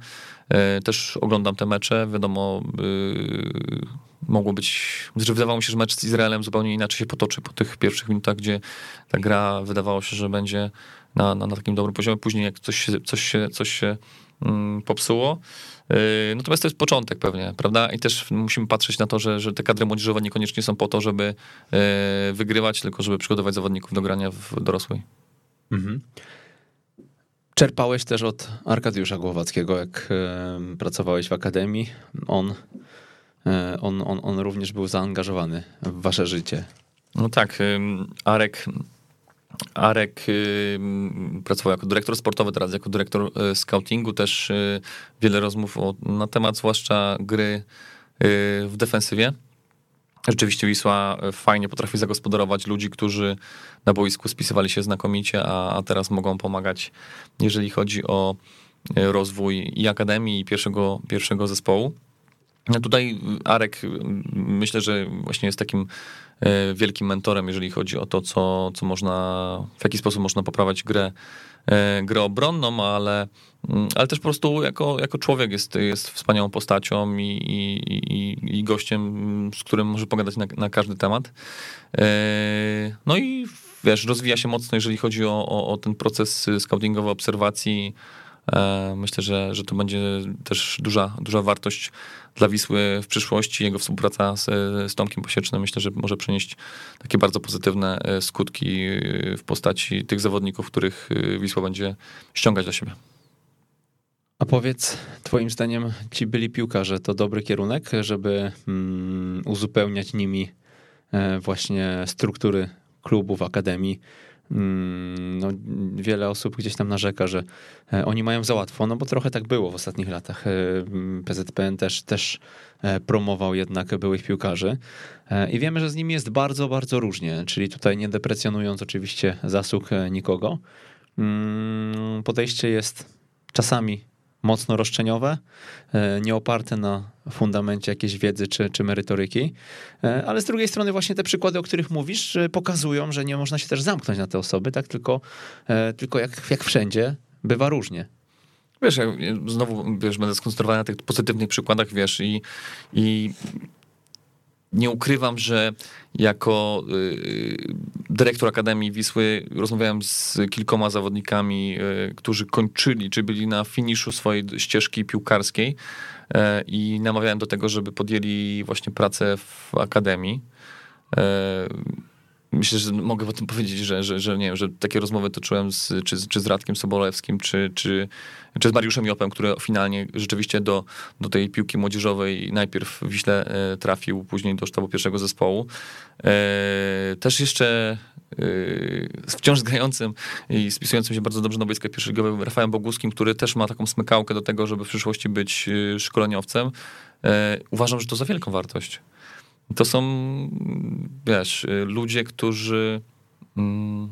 E, też oglądam te mecze, wiadomo, yy, mogło być, że wydawało mi się, że mecz z Izraelem zupełnie inaczej się potoczy po tych pierwszych minutach, gdzie ta gra wydawało się, że będzie na, na, na takim dobrym poziomie. Później jak coś coś się, coś się popsuło, Yy, natomiast to jest początek pewnie, prawda? I też musimy patrzeć na to, że, że te kadry młodzieżowe niekoniecznie są po to, żeby yy, wygrywać, tylko żeby przygotować zawodników do grania w dorosłej. Mhm. Czerpałeś też od Arkadiusza Głowackiego, jak pracowałeś w akademii. On, on, on, on również był zaangażowany w wasze życie. No tak, Arek Arek y, pracował jako dyrektor sportowy, teraz jako dyrektor y, scoutingu, też y, wiele rozmów o, na temat zwłaszcza gry w defensywie. Rzeczywiście Wisła fajnie potrafi zagospodarować ludzi, którzy na boisku spisywali się znakomicie, a, a teraz mogą pomagać, jeżeli chodzi o rozwój i akademii, i pierwszego, pierwszego zespołu. No tutaj Arek myślę, że właśnie jest takim wielkim mentorem, jeżeli chodzi o to, co, co można, w jaki sposób można poprawiać grę, e, grę obronną, ale, mm, ale też po prostu jako, jako człowiek jest, jest wspaniałą postacią i, i, i gościem, z którym może pogadać na, na każdy temat. E, no i wiesz, rozwija się mocno, jeżeli chodzi o, o, o ten proces scoutingowy, obserwacji, E, myślę, że, że to będzie też duża, duża wartość dla Wisły w przyszłości. Jego współpraca z, z Tomkiem Posiecznym myślę, że może przynieść takie bardzo pozytywne e, skutki e, w postaci tych zawodników, których Wisła będzie ściągać do siebie. A powiedz, twoim zdaniem ci byli piłkarze to dobry kierunek, żeby mm, uzupełniać nimi właśnie struktury klubów, akademii, no, wiele osób gdzieś tam narzeka, że e, oni mają za łatwo, no bo trochę tak było w ostatnich latach. E, PZPN też, też e, promował jednak byłych piłkarzy i wiemy, że z nimi jest bardzo, bardzo różnie, czyli tutaj nie deprecjonując oczywiście zasług nikogo, mm, podejście jest czasami mocno roszczeniowe, e, nie oparte na fundamencie jakiejś wiedzy czy, czy merytoryki, e, ale z drugiej strony właśnie te przykłady, o których mówisz, pokazują, że nie można się też zamknąć na te osoby, tak tylko, e, tylko jak, jak wszędzie bywa różnie. Wiesz, ja znowu wiesz, będę skoncentrowany na tych pozytywnych przykładach, wiesz, i, i nie ukrywam, że jako y, dyrektor Akademii Wisły rozmawiałem z kilkoma zawodnikami, y, którzy kończyli, czy byli na finiszu swojej ścieżki piłkarskiej y, i namawiałem do tego, żeby podjęli właśnie pracę w Akademii. Myślę, że mogę o tym powiedzieć, że, że, że nie wiem, że takie rozmowy toczyłem z, czy, czy z Radkiem Sobolewskim, czy, czy, czy z Mariuszem Jopem, który finalnie rzeczywiście do, do tej piłki młodzieżowej najpierw w Wiśle e, trafił, później do sztabu pierwszego zespołu. E, też jeszcze e, z wciąż grającym i spisującym się bardzo dobrze na boiskę pierwszego Rafałem Boguskim, który też ma taką smykałkę do tego, żeby w przyszłości być szkoleniowcem. Uważam, że to za wielką wartość. To są, wiesz, ludzie, którzy mm,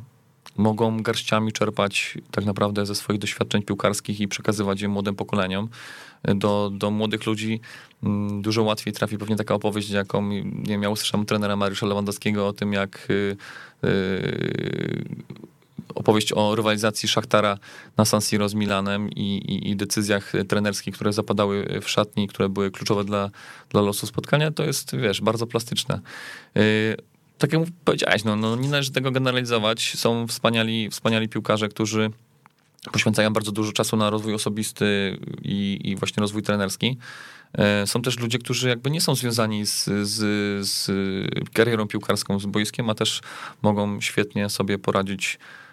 mogą garściami czerpać tak naprawdę ze swoich doświadczeń piłkarskich i przekazywać je młodym pokoleniom. Do, do młodych ludzi mm, dużo łatwiej trafi pewnie taka opowieść, jaką nie wiem, ja usłyszałem trenera Mariusza Lewandowskiego o tym, jak y, y, opowieść o rywalizacji Szachtara na San Siro z Milanem i, i, i, decyzjach trenerskich, które zapadały w szatni, które były kluczowe dla, dla losu spotkania, to jest, wiesz, bardzo plastyczne. Y, tak jak powiedziałeś, no, no nie należy tego generalizować. Są wspaniali, wspaniali piłkarze, którzy poświęcają bardzo dużo czasu na rozwój osobisty i, i właśnie rozwój trenerski. Y, są też ludzie, którzy jakby nie są związani z, z, z karierą piłkarską, z boiskiem, a też mogą świetnie sobie poradzić E,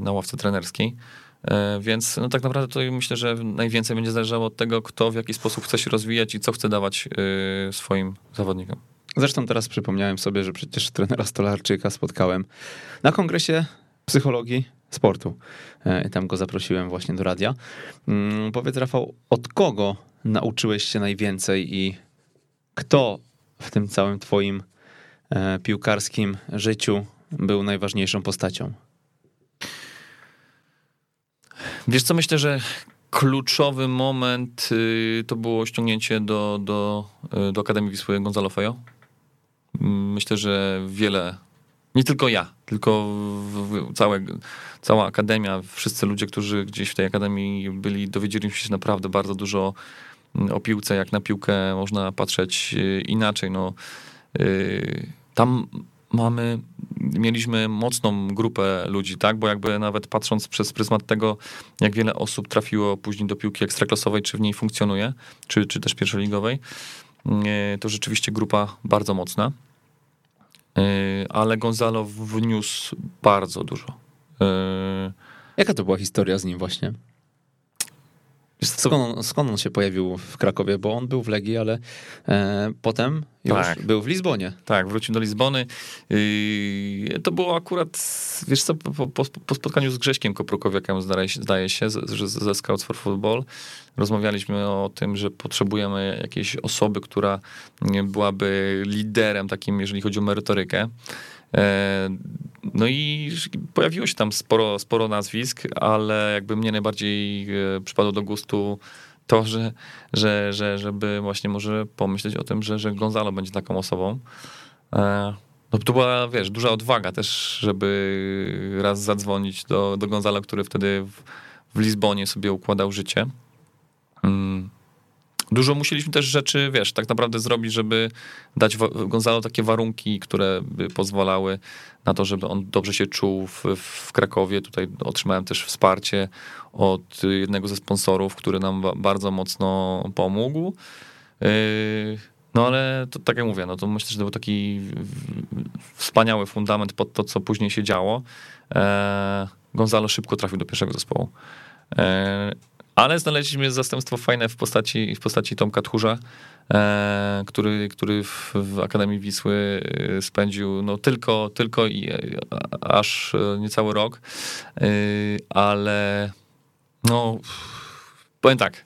na ławce trenerskiej. E, więc no tak naprawdę to myślę, że najwięcej będzie zależało od tego, kto w jaki sposób chce się rozwijać i co chce dawać e, swoim zawodnikom. Zresztą teraz przypomniałem sobie, że przecież trenera Stolarczyka spotkałem na kongresie psychologii sportu. E, Tam go zaprosiłem właśnie do radia. Mm, Powiedz Rafał, od kogo nauczyłeś się najwięcej i kto w tym całym twoim e, piłkarskim życiu był najważniejszą postacią? Wiesz co, myślę, że kluczowy moment y, to było ściągnięcie do, do, y, do Akademii Wisły Gonzalo Fejo. Myślę, że wiele, nie tylko ja, tylko całe, cała Akademia, wszyscy ludzie, którzy gdzieś w tej Akademii byli, dowiedzieli się naprawdę bardzo dużo mm, o piłce, jak na piłkę można patrzeć y, inaczej. No, tam mamy, mieliśmy mocną grupę ludzi, tak? Bo jakby nawet patrząc przez pryzmat tego, jak wiele osób trafiło później do piłki ekstraklasowej, czy w niej funkcjonuje, czy, czy też pierwszoligowej, y, to rzeczywiście grupa bardzo mocna. Y, Ale Gonzalo wniósł bardzo dużo. Y, Jaka to była historia z nim właśnie? Skąd on, skąd on się pojawił w Krakowie? Bo on był w Legii, ale e, potem już Tak. był w Lizbonie. Tak, wrócił do Lizbony. Yy, To było akurat, wiesz co, po, po, po spotkaniu z Grześkiem Koprukowiakiem, zdaje się, zdaje się z- że ze Scouts for Football, rozmawialiśmy o tym, że potrzebujemy jakiejś osoby, która nie byłaby liderem takim, jeżeli chodzi o merytorykę. E, No i pojawiło się tam sporo, sporo nazwisk, ale jakby mnie najbardziej e, przypadło do gustu to, że, że, że żeby właśnie może pomyśleć o tym, że, że Gonzalo będzie taką osobą. E, No to była, wiesz, duża odwaga też, żeby raz zadzwonić do, do Gonzalo, który wtedy w, w Lizbonie sobie układał życie. Mm. Dużo musieliśmy też rzeczy, wiesz, tak naprawdę zrobić, żeby dać Gonzalo takie warunki, które by pozwalały na to, żeby on dobrze się czuł w, w Krakowie. Tutaj otrzymałem też wsparcie od jednego ze sponsorów, który nam ba- bardzo mocno pomógł. Yy, No ale to, tak jak mówię, no to myślę, że to był taki wspaniały fundament pod to, co później się działo. E, Gonzalo szybko trafił do pierwszego zespołu. Ale znaleźliśmy zastępstwo fajne w postaci, w postaci Tomka Tchórza, e, który, który w, w Akademii Wisły e, spędził no, tylko, tylko i e, aż e, niecały rok. E, ale no, powiem tak.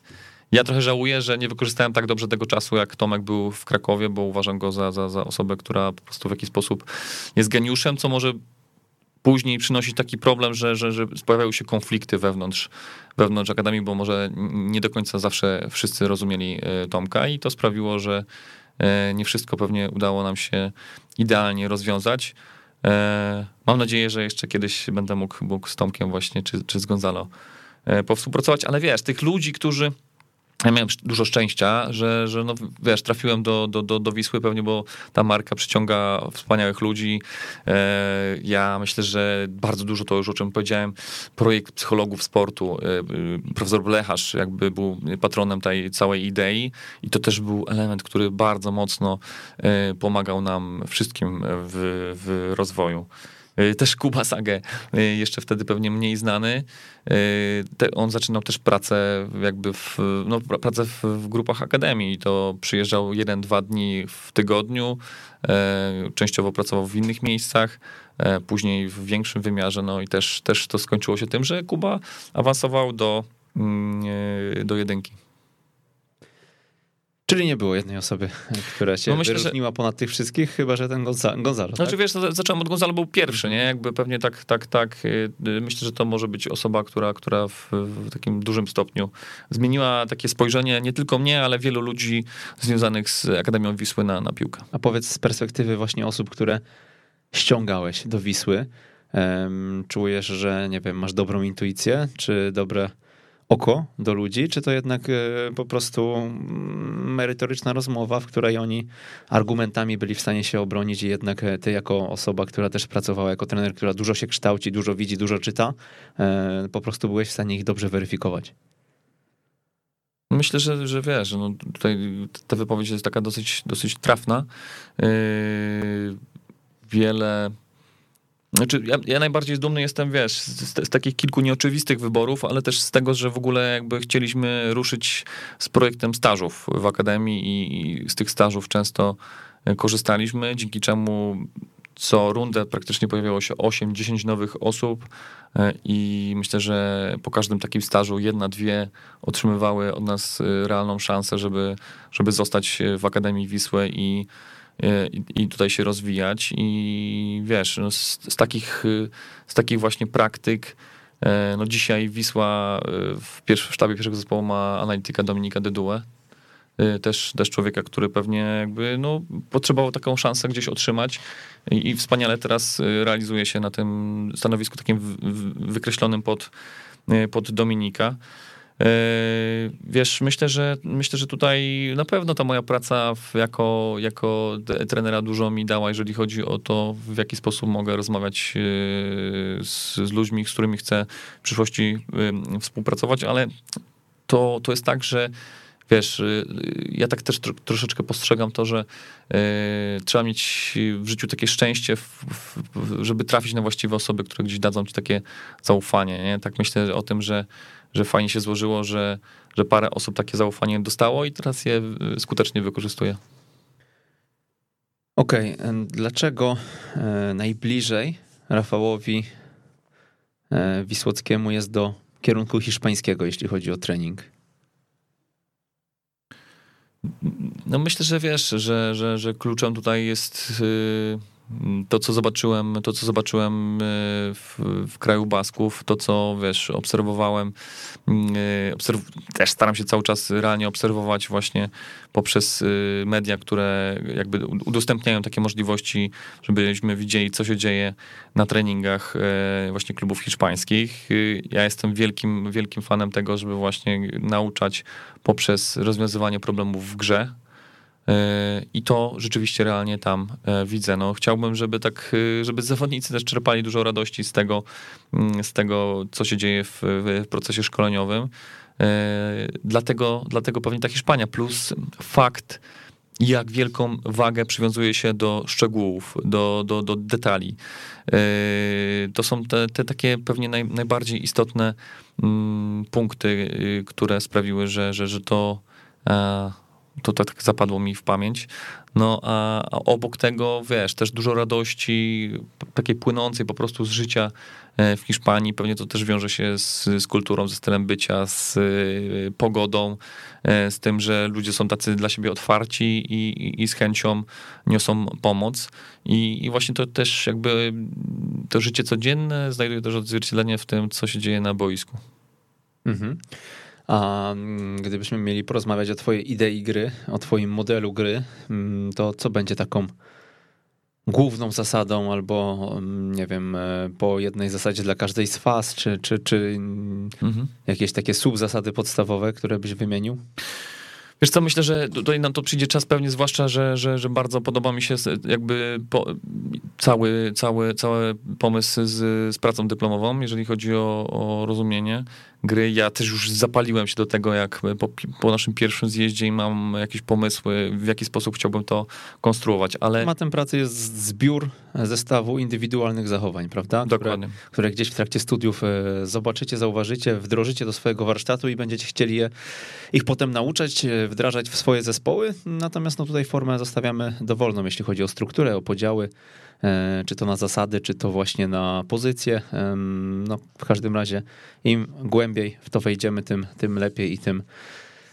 Ja trochę żałuję, że nie wykorzystałem tak dobrze tego czasu, jak Tomek był w Krakowie, bo uważam go za, za, za osobę, która po prostu w jakiś sposób jest geniuszem, co może później przynosić taki problem, że, że, że pojawiają się konflikty wewnątrz, wewnątrz Akademii, bo może nie do końca zawsze wszyscy rozumieli e, Tomka i to sprawiło, że e, nie wszystko pewnie udało nam się idealnie rozwiązać. E, Mam nadzieję, że jeszcze kiedyś będę mógł, mógł z Tomkiem właśnie, czy, czy z Gonzalo powspółpracować, ale wiesz, tych ludzi, którzy ja miałem dużo szczęścia, że, że no, wiesz, trafiłem do, do, do, do Wisły pewnie, bo ta marka przyciąga wspaniałych ludzi. E, ja myślę, że bardzo dużo to już, o czym powiedziałem, projekt psychologów sportu, e, e, profesor Blecharz jakby był patronem tej całej idei i to też był element, który bardzo mocno pomagał nam wszystkim w, w rozwoju. E, Też Kuba Sagę, e, jeszcze wtedy pewnie mniej znany. Te, on zaczynał też pracę jakby w, no, pra- pracę w, grupach akademii to przyjeżdżał jeden, dwa dni w tygodniu. Częściowo pracował w innych miejscach, później w większym wymiarze, no i też, też to skończyło się tym, że Kuba awansował do, mm, do jedynki. Czyli nie było jednej osoby, która się No myślę, że- wyróżniła ponad tych wszystkich, chyba że ten Gonza- Gonzalo. Znaczy tak? wiesz, zacząłem od Gonzalo, był pierwszy, nie? Jakby pewnie tak, tak, tak. y, y, Myślę, że to może być osoba, która, która w, w takim dużym stopniu zmieniła takie spojrzenie nie tylko mnie, ale wielu ludzi związanych z Akademią Wisły na, na piłkę. A powiedz z perspektywy właśnie osób, które ściągałeś do Wisły, em, czujesz, że nie wiem, masz dobrą intuicję, czy dobre oko do ludzi, czy to jednak e, po prostu mm, merytoryczna rozmowa, w której oni argumentami byli w stanie się obronić i jednak e, ty jako osoba, która też pracowała jako trener, która dużo się kształci, dużo widzi, dużo czyta, e, po prostu byłeś w stanie ich dobrze weryfikować. Myślę, że, że wiesz, no tutaj ta wypowiedź jest taka dosyć, dosyć trafna. Yy, wiele. Znaczy, ja, ja najbardziej dumny jestem, wiesz, z, z takich kilku nieoczywistych wyborów, ale też z tego, że w ogóle jakby chcieliśmy ruszyć z projektem stażów w akademii i, i z tych stażów często korzystaliśmy, dzięki czemu co rundę praktycznie pojawiało się 8-10 nowych osób e, i myślę, że po każdym takim stażu jedna, dwie otrzymywały od nas e, realną szansę, żeby, żeby zostać w Akademii Wisły i, i, i tutaj się rozwijać i wiesz, no z, z, takich, z takich właśnie praktyk no dzisiaj Wisła w, pierwszy, w sztabie pierwszego zespołu ma analityka Dominika Deduę, Y, też, też człowieka, który pewnie jakby no, potrzebował taką szansę gdzieś otrzymać i, i wspaniale teraz y, realizuje się na tym stanowisku takim w, w, wykreślonym pod, y, pod Dominika. Wiesz, myślę, że myślę, że tutaj na pewno ta moja praca w, jako, jako trenera dużo mi dała, jeżeli chodzi o to, w jaki sposób mogę rozmawiać z, z ludźmi, z którymi chcę w przyszłości współpracować, ale to, to jest tak, że wiesz, ja tak też troszeczkę postrzegam to, że trzeba mieć w życiu takie szczęście, żeby trafić na właściwe osoby, które gdzieś dadzą ci takie zaufanie. Nie? Tak myślę o tym, że, że fajnie się złożyło, że, że parę osób takie zaufanie dostało i teraz je y, skutecznie wykorzystuje. Okej, okay. dlaczego e, najbliżej Rafałowi e, Wisłockiemu jest do kierunku hiszpańskiego, jeśli chodzi o trening? No myślę, że wiesz, że, że, że kluczem tutaj jest y, to, co zobaczyłem, to, co zobaczyłem y, w, w kraju Basków, to, co wiesz, obserwowałem, y, obserw też staram się cały czas realnie obserwować właśnie poprzez y, media, które jakby udostępniają takie możliwości, żebyśmy widzieli, co się dzieje na treningach właśnie klubów hiszpańskich. Ja jestem wielkim, wielkim fanem tego, żeby właśnie nauczać poprzez rozwiązywanie problemów w grze, i to rzeczywiście realnie tam e, widzę. No, chciałbym, żeby tak, e, żeby zawodnicy też czerpali dużo radości z tego, mm, z tego co się dzieje w, w procesie szkoleniowym. E, dlatego, dlatego pewnie ta Hiszpania, plus fakt, jak wielką wagę przywiązuje się do szczegółów, do, do, do detali. To są te, te takie pewnie naj, najbardziej istotne mm, punkty, które sprawiły, że, że, że to to tak zapadło mi w pamięć. No a, a, obok tego, wiesz, też dużo radości, takiej płynącej po prostu z życia e, w Hiszpanii. Pewnie to też wiąże się z, z kulturą, ze stylem bycia, z y, pogodą, y, z tym, że ludzie są tacy dla siebie otwarci i, i, i z chęcią niosą pomoc. I, I, właśnie to też jakby to życie codzienne znajduje też odzwierciedlenie w tym, co się dzieje na boisku. Mhm. A gdybyśmy mieli porozmawiać o twojej idei gry, o twoim modelu gry, mm, to co będzie taką główną zasadą, albo mm, nie wiem, e, po jednej zasadzie dla każdej z faz, czy, czy, czy mhm. jakieś takie subzasady podstawowe, które byś wymienił? Wiesz co, myślę, że tutaj nam to przyjdzie czas pewnie, zwłaszcza, że, że, że bardzo podoba mi się jakby po, cały, cały, cały pomysł z, z pracą dyplomową, jeżeli chodzi o, o rozumienie gry. Ja też już zapaliłem się do tego, jak po, po, naszym pierwszym zjeździe i mam jakieś pomysły, w jaki sposób chciałbym to konstruować, ale... Matem pracy jest zbiór zestawu indywidualnych zachowań, prawda? Dokładnie. Które, które gdzieś w trakcie studiów e, zobaczycie, zauważycie, wdrożycie do swojego warsztatu i będziecie chcieli je, ich potem nauczać, e, wdrażać w swoje zespoły. Natomiast no tutaj formę zostawiamy dowolną, jeśli chodzi o strukturę, o podziały, E, czy to na zasady, czy to właśnie na pozycję. No, w każdym razie im głębiej w to wejdziemy, tym, tym lepiej i tym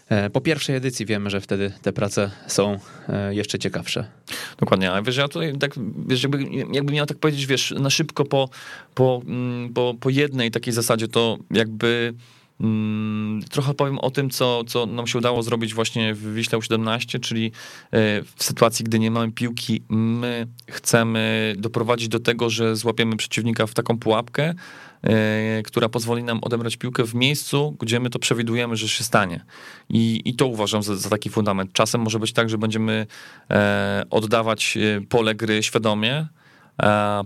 e, po pierwszej edycji wiemy, że wtedy te prace są e, jeszcze ciekawsze. Dokładnie, a wiesz, ja tutaj tak, wiesz, jakby, jakby miał tak powiedzieć, wiesz, na szybko po, po, mm, po, po jednej takiej zasadzie, to jakby trochę powiem o tym, co, co nam się udało zrobić właśnie w Wiśle U17, czyli e, w sytuacji, gdy nie mamy piłki, my chcemy doprowadzić do tego, że złapiemy przeciwnika w taką pułapkę, e, która pozwoli nam odebrać piłkę w miejscu, gdzie my to przewidujemy, że się stanie. I, i to uważam za, za taki fundament. Czasem może być tak, że będziemy e, oddawać pole gry świadomie,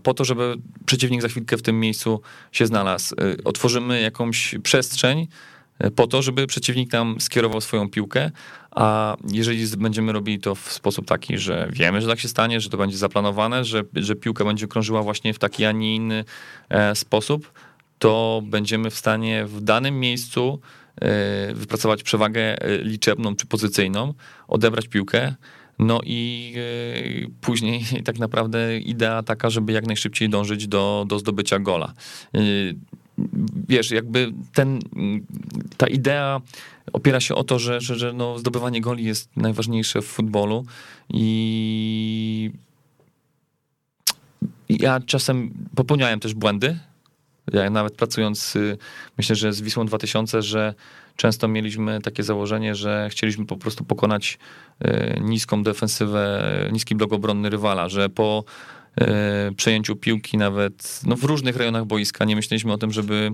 po to, żeby przeciwnik za chwilkę w tym miejscu się znalazł. E, otworzymy jakąś przestrzeń e, po to, żeby przeciwnik tam skierował swoją piłkę, a jeżeli będziemy robili to w sposób taki, że wiemy, że tak się stanie, że to będzie zaplanowane, że, że piłka będzie krążyła właśnie w taki, a nie inny sposób, to będziemy w stanie w danym miejscu wypracować przewagę liczebną czy pozycyjną, odebrać piłkę, No i e, później tak naprawdę idea taka, żeby jak najszybciej dążyć do, do zdobycia gola. E, wiesz, jakby ten, ta idea opiera się o to, że, że, że no, zdobywanie goli jest najważniejsze w futbolu i ja czasem popełniałem też błędy. Ja nawet pracując, y, myślę, że z Wisłą 2000, że często mieliśmy takie założenie, że chcieliśmy po prostu pokonać y, niską defensywę, niski blok obronny rywala, że po y, przejęciu piłki nawet no w różnych rejonach boiska nie myśleliśmy o tym, żeby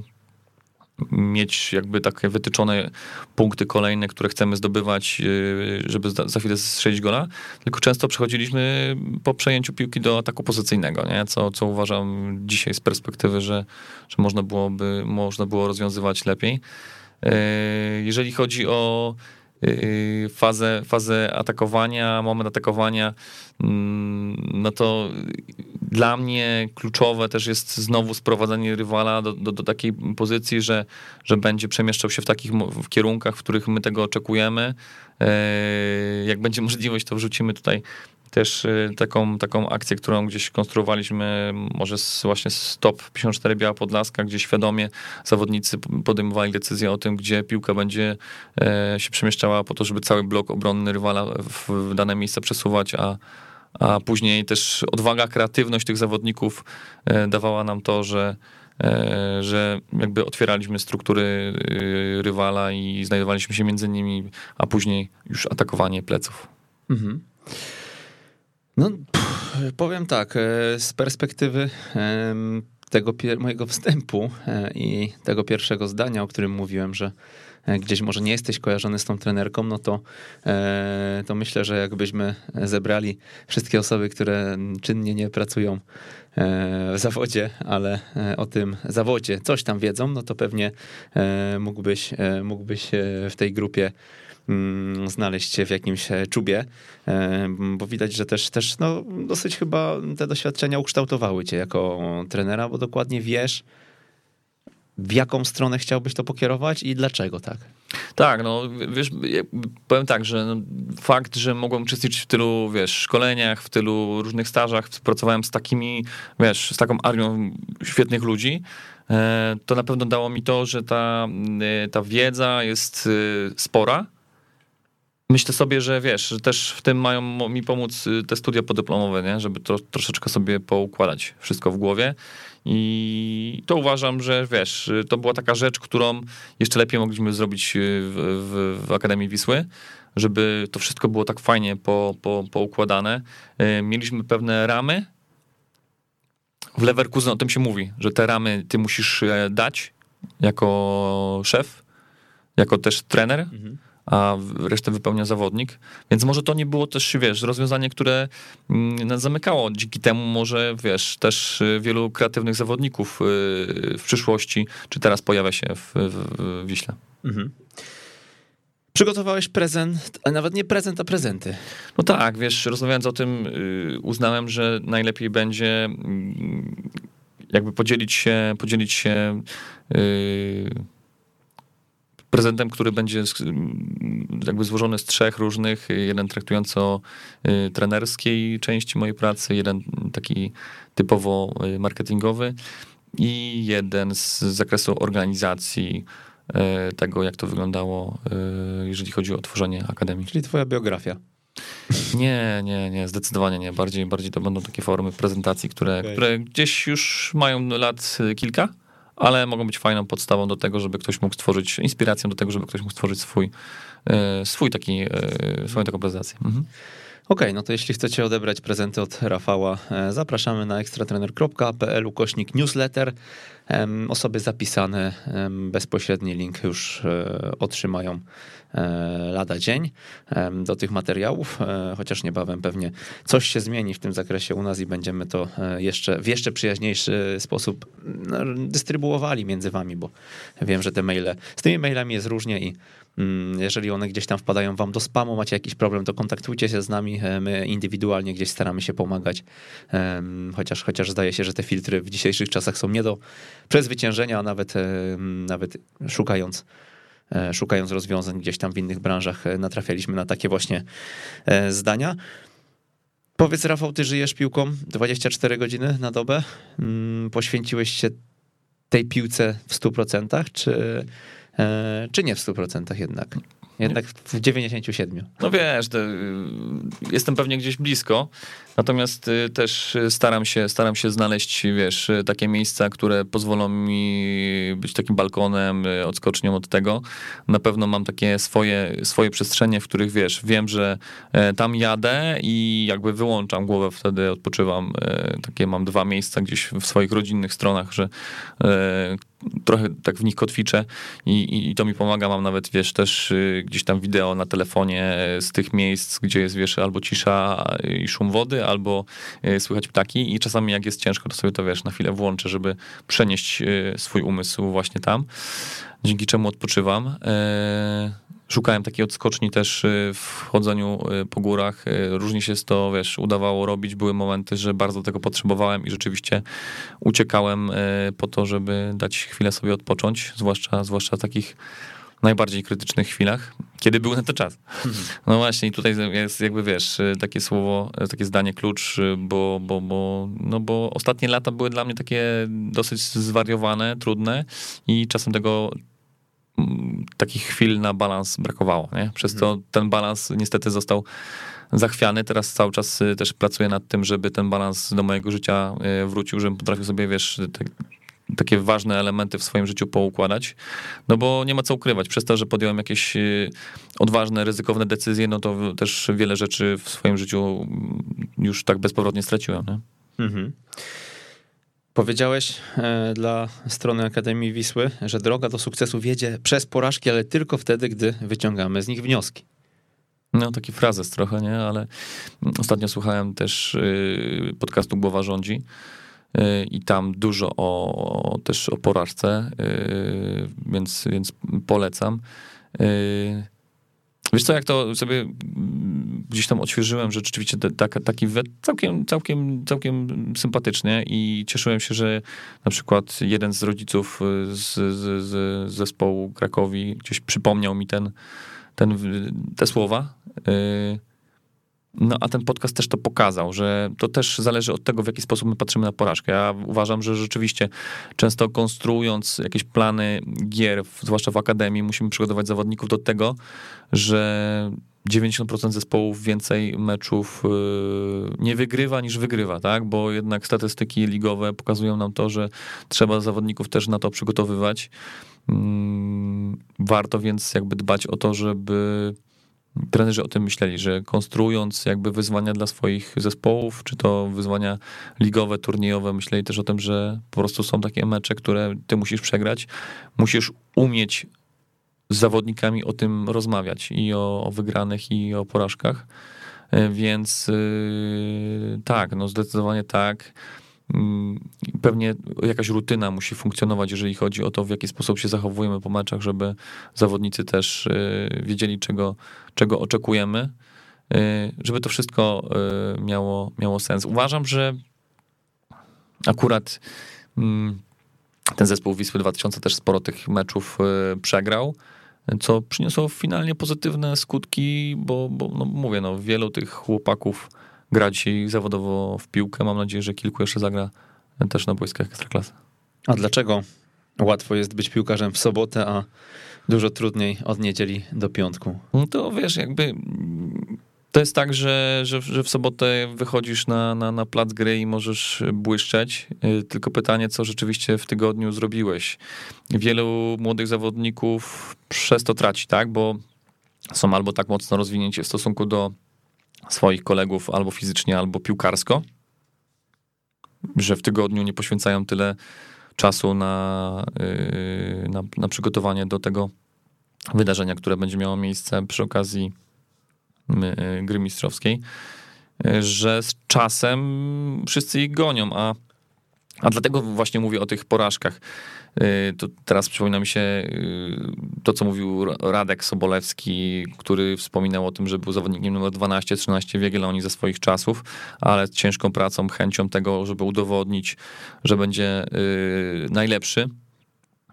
mieć jakby takie wytyczone punkty kolejne, które chcemy zdobywać, yy, żeby za chwilę strzelić gola, tylko często przechodziliśmy po przejęciu piłki do ataku pozycyjnego, nie? Co, co uważam dzisiaj z perspektywy, że, że można, byłoby, można było rozwiązywać lepiej. Yy, jeżeli chodzi o yy, fazę, fazę atakowania, moment atakowania, mm, no to dla mnie kluczowe też jest znowu sprowadzenie rywala do, do, do takiej pozycji, że, że będzie przemieszczał się w takich w kierunkach, w których my tego oczekujemy. E, jak będzie możliwość, to wrzucimy tutaj też e, taką, taką akcję, którą gdzieś konstruowaliśmy, może z, właśnie z top 54 Biała Podlaska, gdzie świadomie zawodnicy podejmowali decyzję o tym, gdzie piłka będzie e, się przemieszczała po to, żeby cały blok obronny rywala w dane miejsce przesuwać, a a później też odwaga, kreatywność tych zawodników e, dawała nam to, że, e, że jakby otwieraliśmy struktury e, rywala i znajdowaliśmy się między nimi, a później już atakowanie pleców. Mhm. No, pff, powiem tak, z perspektywy tego mojego wstępu i tego pierwszego zdania, o którym mówiłem, że E, gdzieś może nie jesteś kojarzony z tą trenerką, no to, e, to myślę, że jakbyśmy zebrali wszystkie osoby, które czynnie nie pracują e, w zawodzie, ale o tym zawodzie coś tam wiedzą, no to pewnie mógłbyś, mógłbyś w tej grupie znaleźć się w jakimś czubie, bo widać, że też, też no, dosyć chyba te doświadczenia ukształtowały cię jako trenera, bo dokładnie wiesz, w jaką stronę chciałbyś to pokierować i dlaczego tak? Tak, no wiesz, powiem tak, że no, fakt, że mogłem uczestniczyć w tylu, wiesz, szkoleniach, w tylu różnych stażach, pracowałem z takimi, wiesz, z taką armią świetnych ludzi, e, to na pewno dało mi to, że ta, e, ta wiedza jest e, spora. Myślę sobie, że wiesz, że też w tym mają mi pomóc te studia podyplomowe, nie? żeby to troszeczkę sobie poukładać wszystko w głowie. I to uważam, że wiesz, to była taka rzecz, którą jeszcze lepiej mogliśmy zrobić w, w, w Akademii Wisły, żeby to wszystko było tak fajnie po, po, poukładane. Mieliśmy pewne ramy. W Leverkusen o tym się mówi, że te ramy ty musisz e, dać jako szef, jako też trener. Mhm a resztę wypełnia zawodnik. Więc może to nie było też, wiesz, rozwiązanie, które mm, nas zamykało. Dzięki temu może, wiesz, też y, wielu kreatywnych zawodników y, w przyszłości, czy teraz pojawia się w, w Wiśle. Mhm. Przygotowałeś prezent, a nawet nie prezent, a prezenty. No tak, wiesz, rozmawiając o tym, y, uznałem, że najlepiej będzie mm, jakby podzielić się, podzielić się prezentem, który będzie jakby złożony z trzech różnych, jeden traktujący o y, trenerskiej części mojej pracy, jeden taki typowo y, marketingowy i jeden z zakresu organizacji y, tego, jak to wyglądało, jeżeli chodzi o tworzenie akademii. Czyli twoja biografia. Nie, nie, nie, zdecydowanie nie. Bardziej, bardziej to będą takie formy prezentacji, które, okay. które gdzieś już mają lat kilka ale mogą być fajną podstawą do tego, żeby ktoś mógł stworzyć, inspiracją do tego, żeby ktoś mógł stworzyć swój, e, swój taki, e, swoją taką prezentację. Mhm. Okej, okay, no to jeśli chcecie odebrać prezenty od Rafała, e, zapraszamy na ekstratrener.pl ukośnik newsletter. Osoby zapisane, bezpośredni link już otrzymają lada dzień do tych materiałów, chociaż niebawem pewnie coś się zmieni w tym zakresie u nas i będziemy to jeszcze w jeszcze przyjaźniejszy sposób no, dystrybuowali między wami, bo wiem, że te maile, z tymi mailami jest różnie i Mm, jeżeli one gdzieś tam wpadają wam do spamu, macie jakiś problem, to kontaktujcie się z nami. E, my indywidualnie gdzieś staramy się pomagać. Chociaż, chociaż zdaje się, że te filtry w dzisiejszych czasach są nie do przezwyciężenia, a nawet, nawet szukając e, szukając rozwiązań gdzieś tam w innych branżach, e, natrafialiśmy na takie właśnie e, zdania. Powiedz, Rafał, ty żyjesz piłką 24 godziny na dobę. Mm, Poświęciłeś się tej piłce w 100%, czy, e, czy nie w 100% jednak? Jednak w 97. No wiesz, to, y, jestem pewnie gdzieś blisko, natomiast y, też staram się, staram się znaleźć, wiesz, takie miejsca, które pozwolą mi być takim balkonem, y, odskocznią od tego. Na pewno mam takie swoje, swoje przestrzenie, w których, wiesz, wiem, że e, tam jadę i jakby wyłączam głowę, wtedy odpoczywam. E, Takie mam dwa miejsca gdzieś w swoich rodzinnych stronach, że e, trochę tak w nich kotwiczę i, i, to mi pomaga. Mam nawet, wiesz, też y, gdzieś tam wideo na telefonie z tych miejsc, gdzie jest, wiesz, albo cisza i szum wody, albo y, słychać ptaki i czasami jak jest ciężko, to sobie to, wiesz, na chwilę włączę, żeby przenieść y, swój umysł właśnie tam, dzięki czemu odpoczywam. E, Szukałem takiej odskoczni też y, w chodzeniu y, po górach. Różnie się to, wiesz, udawało robić. Były momenty, że bardzo tego potrzebowałem i rzeczywiście uciekałem po to, żeby dać chwilę sobie odpocząć, zwłaszcza, zwłaszcza w takich najbardziej krytycznych chwilach, kiedy był na to czas. No właśnie, i tutaj jest jakby, wiesz, takie słowo, takie zdanie klucz, bo, bo, bo, no bo ostatnie lata były dla mnie takie dosyć zwariowane, trudne i czasem tego takich chwil na balans brakowało, nie? Przez to ten balans niestety został zachwiany. Teraz cały czas y, też pracuję nad tym, żeby ten balans do mojego życia y, wrócił, żebym potrafił sobie, wiesz, te, takie ważne elementy w swoim życiu poukładać. No bo nie ma co ukrywać. Przez to, że podjąłem jakieś y, odważne, ryzykowne decyzje, no to też wiele rzeczy w swoim życiu mm, już tak bezpowrotnie straciłem, nie? Mhm. Powiedziałeś e, dla strony Akademii Wisły, że droga do sukcesu wiedzie przez porażki, ale tylko wtedy, gdy wyciągamy z nich wnioski. No, taki frazes trochę, nie? Ale ostatnio słuchałem też y, podcastu Głowa Rządzi y, i tam dużo o, też o porażce, y, więc, więc polecam. Wiesz co, jak to sobie mm, gdzieś tam odświeżyłem, że rzeczywiście taki we- całkiem, całkiem, całkiem sympatycznie i cieszyłem się, że na przykład jeden z rodziców y, z, z, z zespołu Krakowi gdzieś przypomniał mi ten, ten, te słowa. Y, No a ten podcast też to pokazał, że to też zależy od tego, w jaki sposób my patrzymy na porażkę. Ja uważam, że rzeczywiście często konstruując jakieś plany gier, zwłaszcza w akademii, musimy przygotować zawodników do tego, że 90% zespołów więcej meczów yy, nie wygrywa niż wygrywa, tak? Bo jednak statystyki ligowe pokazują nam to, że trzeba zawodników też na to przygotowywać. Mm, Warto więc jakby dbać o to, żeby trenerzy o tym myśleli, że konstruując jakby wyzwania dla swoich zespołów, czy to wyzwania ligowe, turniejowe, myśleli też o tym, że po prostu są takie mecze, które ty musisz przegrać. Musisz umieć z zawodnikami o tym rozmawiać i o, o wygranych, i o porażkach. E, Więc yy, tak, no zdecydowanie tak. Mm, Pewnie jakaś rutyna musi funkcjonować, jeżeli chodzi o to, w jaki sposób się zachowujemy po meczach, żeby zawodnicy też yy, wiedzieli, czego, czego oczekujemy, yy, żeby to wszystko yy, miało, miało sens. Uważam, że akurat mm, ten zespół Wisły 2000 też sporo tych meczów przegrał, co przyniosło finalnie pozytywne skutki, bo, bo no mówię, no, wielu tych chłopaków gra dzisiaj zawodowo w piłkę. Mam nadzieję, że kilku jeszcze zagra też na boiskach Ekstraklasy. A dlaczego łatwo jest być piłkarzem w sobotę, a dużo trudniej od niedzieli do piątku? No to wiesz, jakby to jest tak, że, że, że w sobotę wychodzisz na, na, na plac gry i możesz błyszczeć. Yy, Tylko pytanie, co rzeczywiście w tygodniu zrobiłeś. Wielu młodych zawodników przez to traci, tak? Bo są albo tak mocno rozwinięci w stosunku do swoich kolegów, albo fizycznie, albo piłkarsko, że w tygodniu nie poświęcają tyle czasu na, yy, na, na przygotowanie do tego wydarzenia, które będzie miało miejsce przy okazji y, y, gry mistrzowskiej, y, że z czasem wszyscy ich gonią, a, a dlatego właśnie mówię o tych porażkach. Y, To teraz przypomina mi się y, to, co mówił Radek Sobolewski, który wspominał o tym, że był zawodnikiem numer 12-13 w Jagiellonii ze swoich czasów, ale ciężką pracą, chęcią tego, żeby udowodnić, że będzie y, najlepszy.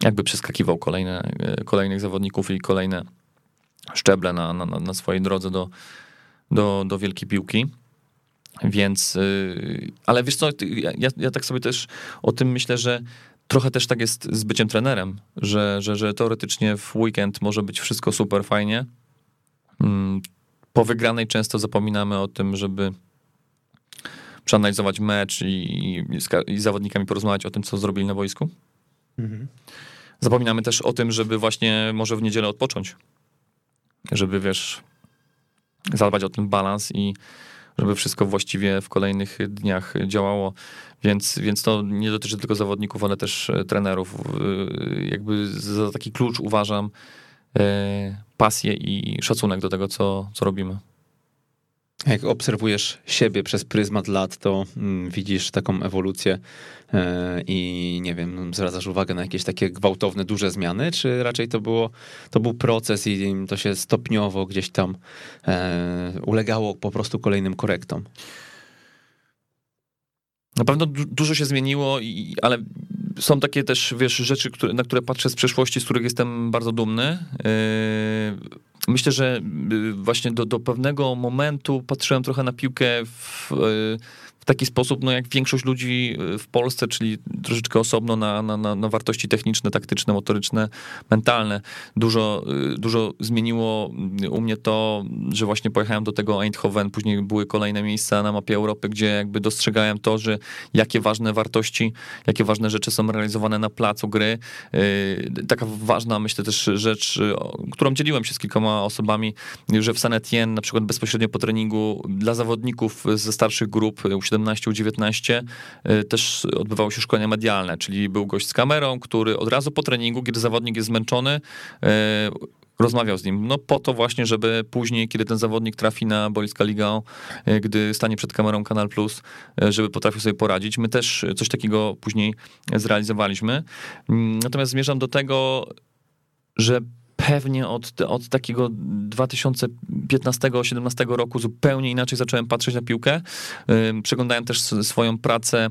jakby przeskakiwał kolejne, kolejnych zawodników i kolejne szczeble na, na, na swojej drodze do, do, do wielkiej piłki. Więc, ale wiesz co, ja, ja tak sobie też o tym myślę, że trochę też tak jest z byciem trenerem, że, że, że teoretycznie w weekend może być wszystko super fajnie. Mm, po wygranej często zapominamy o tym, żeby przeanalizować mecz i, i, i zawodnikami porozmawiać o tym, co zrobili na boisku. Mhm. Zapominamy też o tym, żeby właśnie może w niedzielę odpocząć. Żeby, wiesz, zadbać o ten balans i żeby wszystko właściwie w kolejnych dniach działało. Więc, więc to nie dotyczy tylko zawodników, ale też e, trenerów. E, jakby za taki klucz uważam e, pasję i szacunek do tego, co, co robimy. Jak obserwujesz siebie przez pryzmat lat, to mm, widzisz taką ewolucję i nie wiem, zwracasz uwagę na jakieś takie gwałtowne, duże zmiany, czy raczej to, było, to był proces i to się stopniowo gdzieś tam ulegało po prostu kolejnym korektom? Na pewno dużo się zmieniło, ale są takie też, wiesz, rzeczy, które, na które patrzę z przeszłości, z których jestem bardzo dumny. Yy myślę, że y, właśnie do, do pewnego momentu patrzyłem trochę na piłkę w, y, w taki sposób, no jak większość ludzi y, w Polsce, czyli troszeczkę osobno na, na, na wartości techniczne, taktyczne, motoryczne, mentalne. Dużo, y, dużo zmieniło u mnie to, że właśnie pojechałem do tego Eindhoven, później były kolejne miejsca na mapie Europy, gdzie jakby dostrzegałem to, że jakie ważne wartości, jakie ważne rzeczy są realizowane na placu gry. Y, taka ważna, myślę też rzecz, którą dzieliłem się z kilkoma osobami, że w San Etienne, na przykład bezpośrednio po treningu dla zawodników ze starszych grup, U17, U19 y, też odbywało się szkolenia medialne, czyli był gość z kamerą, który od razu po treningu, kiedy zawodnik jest zmęczony, y, rozmawiał z nim. No po to właśnie, żeby później, kiedy ten zawodnik trafi na boiska Liga, y, gdy stanie przed kamerą Kanal Plus, żeby potrafił sobie poradzić. My też coś takiego później zrealizowaliśmy. Mm, natomiast zmierzam do tego, że pewnie od, od takiego 2015-17 roku zupełnie inaczej zacząłem patrzeć na piłkę. Przeglądałem też swoją pracę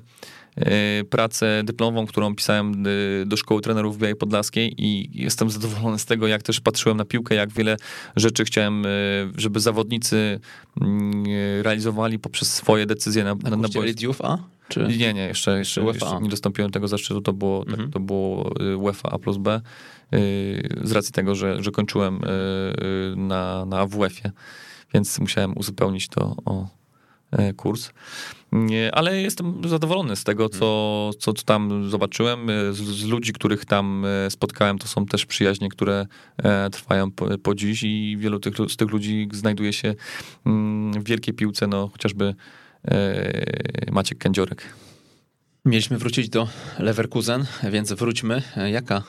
y, pracę dyplomową, którą pisałem y, do szkoły trenerów w Białej Podlaskiej i jestem zadowolony z tego, jak też patrzyłem na piłkę, jak wiele rzeczy chciałem, y, żeby zawodnicy mm, realizowali poprzez swoje decyzje na, na, na A? Czy... Nie, nie, jeszcze, jeszcze, jeszcze nie dostąpiłem tego zaszczytu, to było, mhm. tak, to było UEFA A plus B. Y, z racji tego, że, że kończyłem y, y, na, na AWF-ie, więc musiałem uzupełnić to o kurs. Ale jestem zadowolony z tego, co, co, co tam zobaczyłem. Z, z, ludzi, których tam spotkałem, to są też przyjaźnie, które trwają po, po dziś i wielu tych, z tych ludzi znajduje się mm, w wielkiej piłce, no chociażby Maciek Kędziorek. Mieliśmy wrócić do Leverkusen, więc wróćmy. Jaka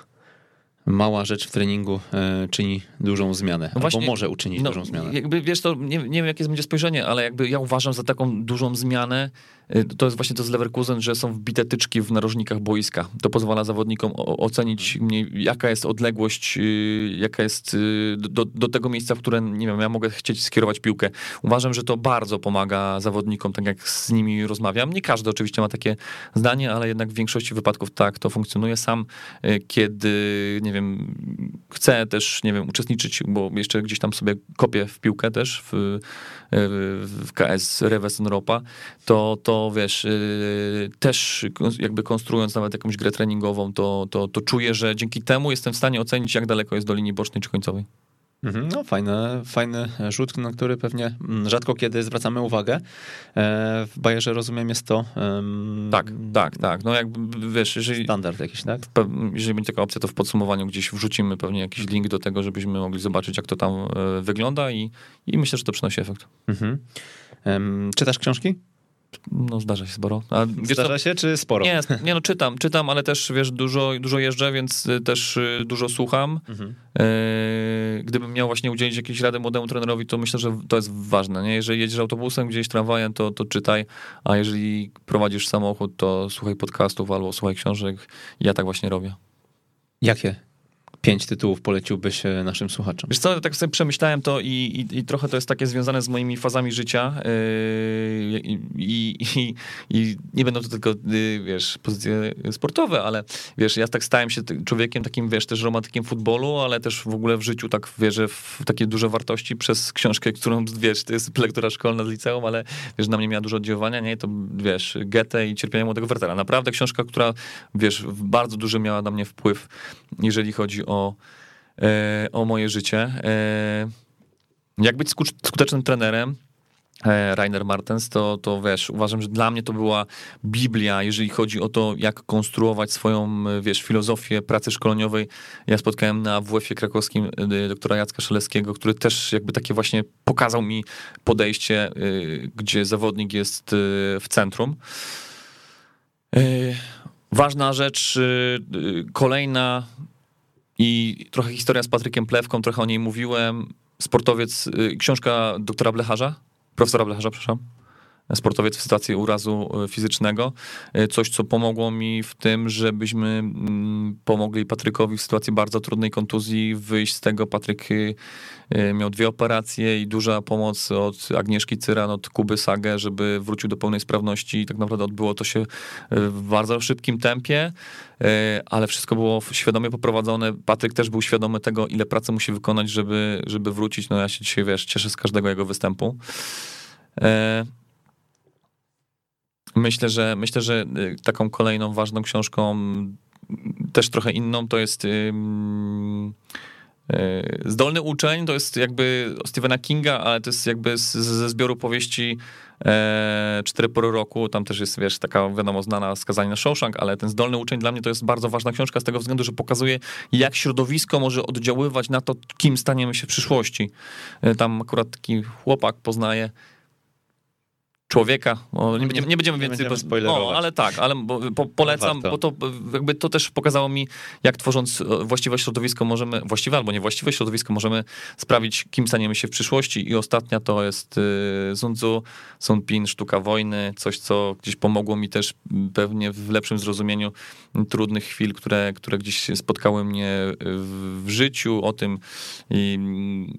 mała rzecz w treningu e, czyni dużą zmianę, no właśnie, albo może uczynić no, dużą zmianę. Jakby wiesz, to nie, nie wiem, jakie będzie spojrzenie, ale jakby ja uważam za taką dużą zmianę, y, to jest właśnie to z Leverkusen, że są wbite tyczki w narożnikach boiska. To pozwala zawodnikom ocenić mniej, jaka jest odległość, y, jaka jest y, do, do tego miejsca, w które, nie wiem, ja mogę chcieć skierować piłkę. Uważam, że to bardzo pomaga zawodnikom, tak jak z nimi rozmawiam. Nie każdy oczywiście ma takie zdanie, ale jednak w większości wypadków tak to funkcjonuje. Sam, kiedy, nie wiem, chcę też, nie wiem, uczestniczyć, bo jeszcze gdzieś tam sobie kopię w piłkę też w, w KS Reves Europa, to, to wiesz, y, też jakby konstruując nawet jakąś grę treningową, to, to, to czuję, że dzięki temu jestem w stanie ocenić, jak daleko jest do linii bocznej czy końcowej. Mhm, no fajny, fajny rzut, na który pewnie mm, rzadko kiedy zwracamy uwagę. E, w Bayerze rozumiem jest to... Um, tak, tak, tak. No jakby wiesz, jeżeli... Standard jakiś, tak? Jeżeli będzie taka opcja, to w podsumowaniu gdzieś wrzucimy pewnie jakiś link do tego, żebyśmy mogli zobaczyć, jak to tam e, wygląda i, i myślę, że to przynosi efekt. Mhm. Um, czytasz książki? No zdarza się sporo. A, zdarza się czy sporo? Nie, nie, no czytam, czytam, ale też wiesz, dużo, dużo jeżdżę, więc y, też y, dużo słucham. Mhm. E, gdybym miał właśnie udzielić jakiejś rady młodemu trenerowi, to myślę, że to jest ważne. Nie? Jeżeli jedziesz autobusem, gdzieś tramwajem, to, to czytaj, a jeżeli prowadzisz samochód, to słuchaj podcastów albo słuchaj książek. Ja tak właśnie robię. Jakie pięć tytułów poleciłbyś naszym słuchaczom? Wiesz co, tak sobie przemyślałem to i, i, i trochę to jest takie związane z moimi fazami życia yy, i, i, nie będą to tylko, yy, wiesz, pozycje sportowe, ale wiesz, ja tak stałem się człowiekiem takim, wiesz, też romantykiem futbolu, ale też w ogóle w życiu tak wierzę w takie duże wartości przez książkę, którą, wiesz, to jest lektura szkolna z liceum, ale wiesz, na mnie miała dużo oddziaływania, nie? To, wiesz, Goethe i Cierpienie Młodego Wertera. Naprawdę książka, która, wiesz, bardzo duży miała na mnie wpływ, jeżeli chodzi o, e, o moje życie. E, jak być skutecznym trenerem? E, Rainer Martens, to, to wiesz, uważam, że dla mnie to była Biblia, jeżeli chodzi o to, jak konstruować swoją, wiesz, filozofię pracy szkoleniowej. Ja spotkałem na WF-ie krakowskim doktora Jacka Szelewskiego, który też jakby takie właśnie pokazał mi podejście, gdzie zawodnik jest w centrum. Ważna rzecz, kolejna i trochę historia z Patrykiem Plewką, trochę o niej mówiłem. Sportowiec, y, książka doktora Blecharza, profesora Blecharza, przepraszam. Sportowiec w sytuacji urazu y, fizycznego. Y, coś, co pomogło mi w tym, żebyśmy mm, pomogli Patrykowi w sytuacji bardzo trudnej kontuzji wyjść z tego. Patryk miał dwie operacje i duża pomoc od Agnieszki Cyran, od Kuby Sagę, żeby wrócił do pełnej sprawności i tak naprawdę odbyło to się w bardzo szybkim tempie. E, ale wszystko było świadomie poprowadzone. Patryk też był świadomy tego, ile pracy musi wykonać, żeby, żeby wrócić. No ja się dzisiaj, wiesz, cieszę z każdego jego występu. Myślę, że myślę, że y, taką kolejną ważną książką, też trochę inną, to jest E, zdolny uczeń to jest jakby Stephena Kinga, ale to jest jakby z, ze zbioru powieści e, Cztery pory roku. Tam też jest, wiesz, taka wiadomo znana skazanie na Shawshank, ale ten Zdolny uczeń dla mnie to jest bardzo ważna książka z tego względu, że pokazuje, jak środowisko może oddziaływać na to, kim staniemy się w przyszłości. E, tam akurat taki chłopak poznaje człowieka. O, nie, będziemy, nie będziemy nie więcej będziemy o, ale tak, ale bo, po, polecam, bo to jakby to też pokazało mi, jak tworząc e, właściwe środowisko możemy, właściwe albo niewłaściwe środowisko możemy sprawić, kim staniemy się w przyszłości. I ostatnia to jest y, Sun Tzu, Sun Pin, Sztuka Wojny, coś, co gdzieś pomogło mi też pewnie w lepszym zrozumieniu trudnych chwil, które, które gdzieś spotkały mnie w, w życiu, o tym, i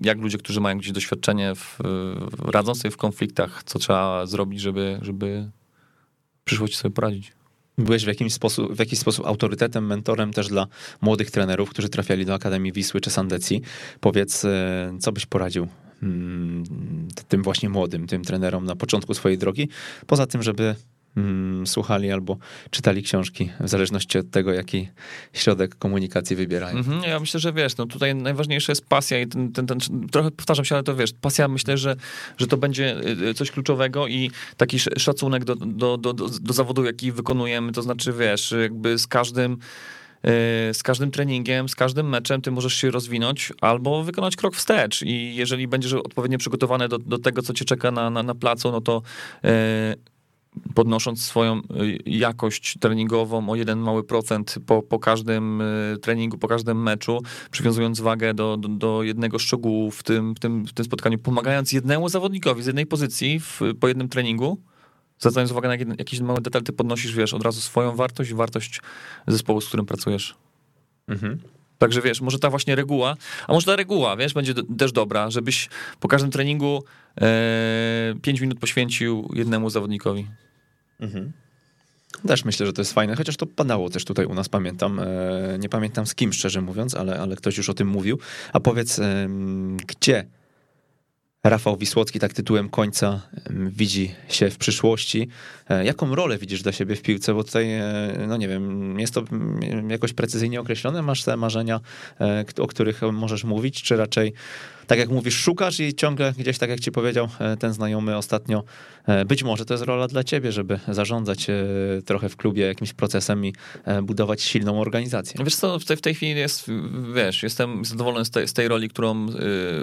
jak ludzie, którzy mają gdzieś doświadczenie, w, radzą sobie w konfliktach, co trzeba zrobić zrobić, żeby, żeby w przyszłości sobie poradzić. Byłeś w, jakimś sposób, w jakiś sposób autorytetem, mentorem też dla młodych trenerów, którzy trafiali do Akademii Wisły czy Sandecji. Powiedz, e, co byś poradził mm, tym właśnie młodym, tym trenerom na początku swojej drogi, poza tym, żeby mm, słuchali albo czytali książki, w zależności od tego, jaki środek komunikacji wybierają. Mhm, ja myślę, że wiesz, no tutaj najważniejsza jest pasja i ten, ten, ten, trochę powtarzam się, ale to wiesz, pasja myślę, że, że to będzie y, coś kluczowego i taki szacunek do, do, do, do, do zawodu, jaki wykonujemy, to znaczy wiesz, jakby z każdym y, z każdym treningiem, z każdym meczem ty możesz się rozwinąć albo wykonać krok wstecz i jeżeli będziesz odpowiednio przygotowany do, do tego, co cię czeka na, na, na placu, no to podnosząc swoją y, jakość treningową o jeden mały procent po, po każdym y, treningu, po każdym meczu, przywiązując wagę do, do, do jednego szczegółu w tym, w, tym, w tym spotkaniu, pomagając jednemu zawodnikowi z jednej pozycji w, po jednym treningu, zwracając uwagę na jakiś mały detal, ty podnosisz, wiesz, od razu swoją wartość i wartość zespołu, z którym pracujesz. Mhm. Także wiesz, może ta właśnie reguła, a może ta reguła, wiesz, będzie do, też dobra, żebyś po każdym treningu e, 5 minut poświęcił jednemu zawodnikowi. Mhm. Też myślę, że to jest fajne, chociaż to padało też tutaj u nas, pamiętam. E, nie pamiętam z kim, szczerze mówiąc, ale, ale ktoś już o tym mówił. A powiedz, gdzie Rafał Wisłocki tak tytułem końca widzi się w przyszłości. E, jaką rolę widzisz dla siebie w piłce? Bo tutaj, e, no nie wiem, jest to jakoś precyzyjnie określone? Masz te marzenia, e, o których możesz mówić, czy raczej tak jak mówisz, szukasz i ciągle gdzieś, tak jak ci powiedział ten znajomy ostatnio, być może to jest rola dla ciebie, żeby zarządzać trochę w klubie jakimś procesem i budować silną organizację. Wiesz co, w tej, w tej chwili jest, wiesz, jestem zadowolony z tej, z tej roli, którą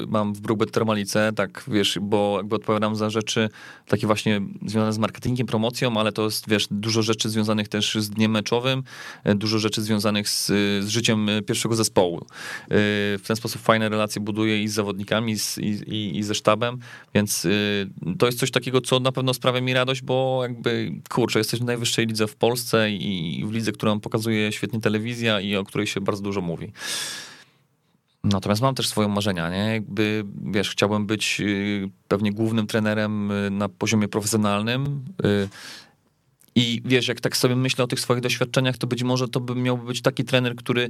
mam w Brookbet Termalice, tak, wiesz, bo jakby odpowiadam za rzeczy takie właśnie związane z marketingiem, promocją, ale to jest, wiesz, dużo rzeczy związanych też z dniem meczowym, dużo rzeczy związanych z, z życiem pierwszego zespołu. W ten sposób fajne relacje buduję i z zawodnikami, zawodnikami i, i, i, ze sztabem, więc y, to jest coś takiego, co na pewno sprawia mi radość, bo jakby, kurczę, jesteśmy w najwyższej lidze w Polsce i w lidze, którą pokazuje świetnie telewizja i o której się bardzo dużo mówi. Natomiast mam też swoje marzenia, nie? Jakby, wiesz, chciałbym być y, pewnie głównym trenerem y, na poziomie profesjonalnym. y, I wiesz, jak tak sobie myślę o tych swoich doświadczeniach, to być może to by miał być taki trener, który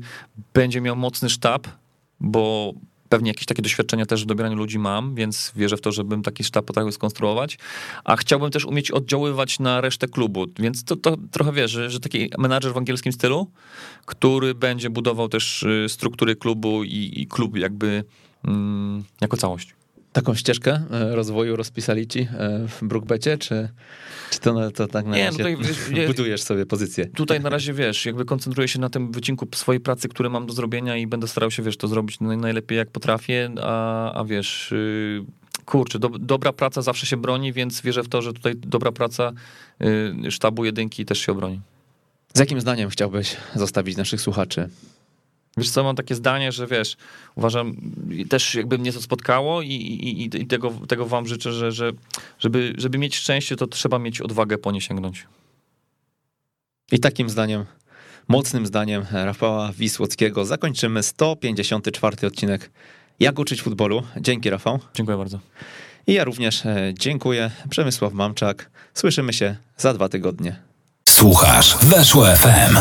będzie miał mocny sztab, bo pewnie jakieś takie doświadczenia też w dobieraniu ludzi mam, więc wierzę w to, żebym taki sztab potrafił skonstruować. A chciałbym też umieć oddziaływać na resztę klubu, więc to, to trochę wiesz, że, że taki menadżer w angielskim stylu, który będzie budował też y, struktury klubu i, i klub jakby mm, jako całość. Taką ścieżkę e, rozwoju rozpisali ci e, w Brookbecie, czy, czy to, to tak na Nie, razie tutaj, budujesz sobie pozycję? Tutaj na razie, wiesz, jakby koncentruję się na tym wycinku swojej pracy, który mam do zrobienia i będę starał się, wiesz, to zrobić naj- najlepiej jak potrafię, a, a wiesz, yy, kurczę, do, dobra praca zawsze się broni, więc wierzę w to, że tutaj dobra praca yy, sztabu jedynki też się obroni. Z jakim zdaniem chciałbyś zostawić naszych słuchaczy? Wiesz co, mam takie zdanie, że wiesz, uważam, też jakby mnie to spotkało i, i, i- tego, tego wam życzę, że, że żeby, żeby mieć szczęście, to trzeba mieć odwagę po nie sięgnąć. I takim zdaniem, mocnym zdaniem Rafała Wisłockiego zakończymy 154 odcinek Jak uczyć futbolu. Dzięki Rafał. Dziękuję bardzo. I ja również e, dziękuję. Przemysław Mamczak. Słyszymy się za dwa tygodnie. Słuchasz Weszło FM.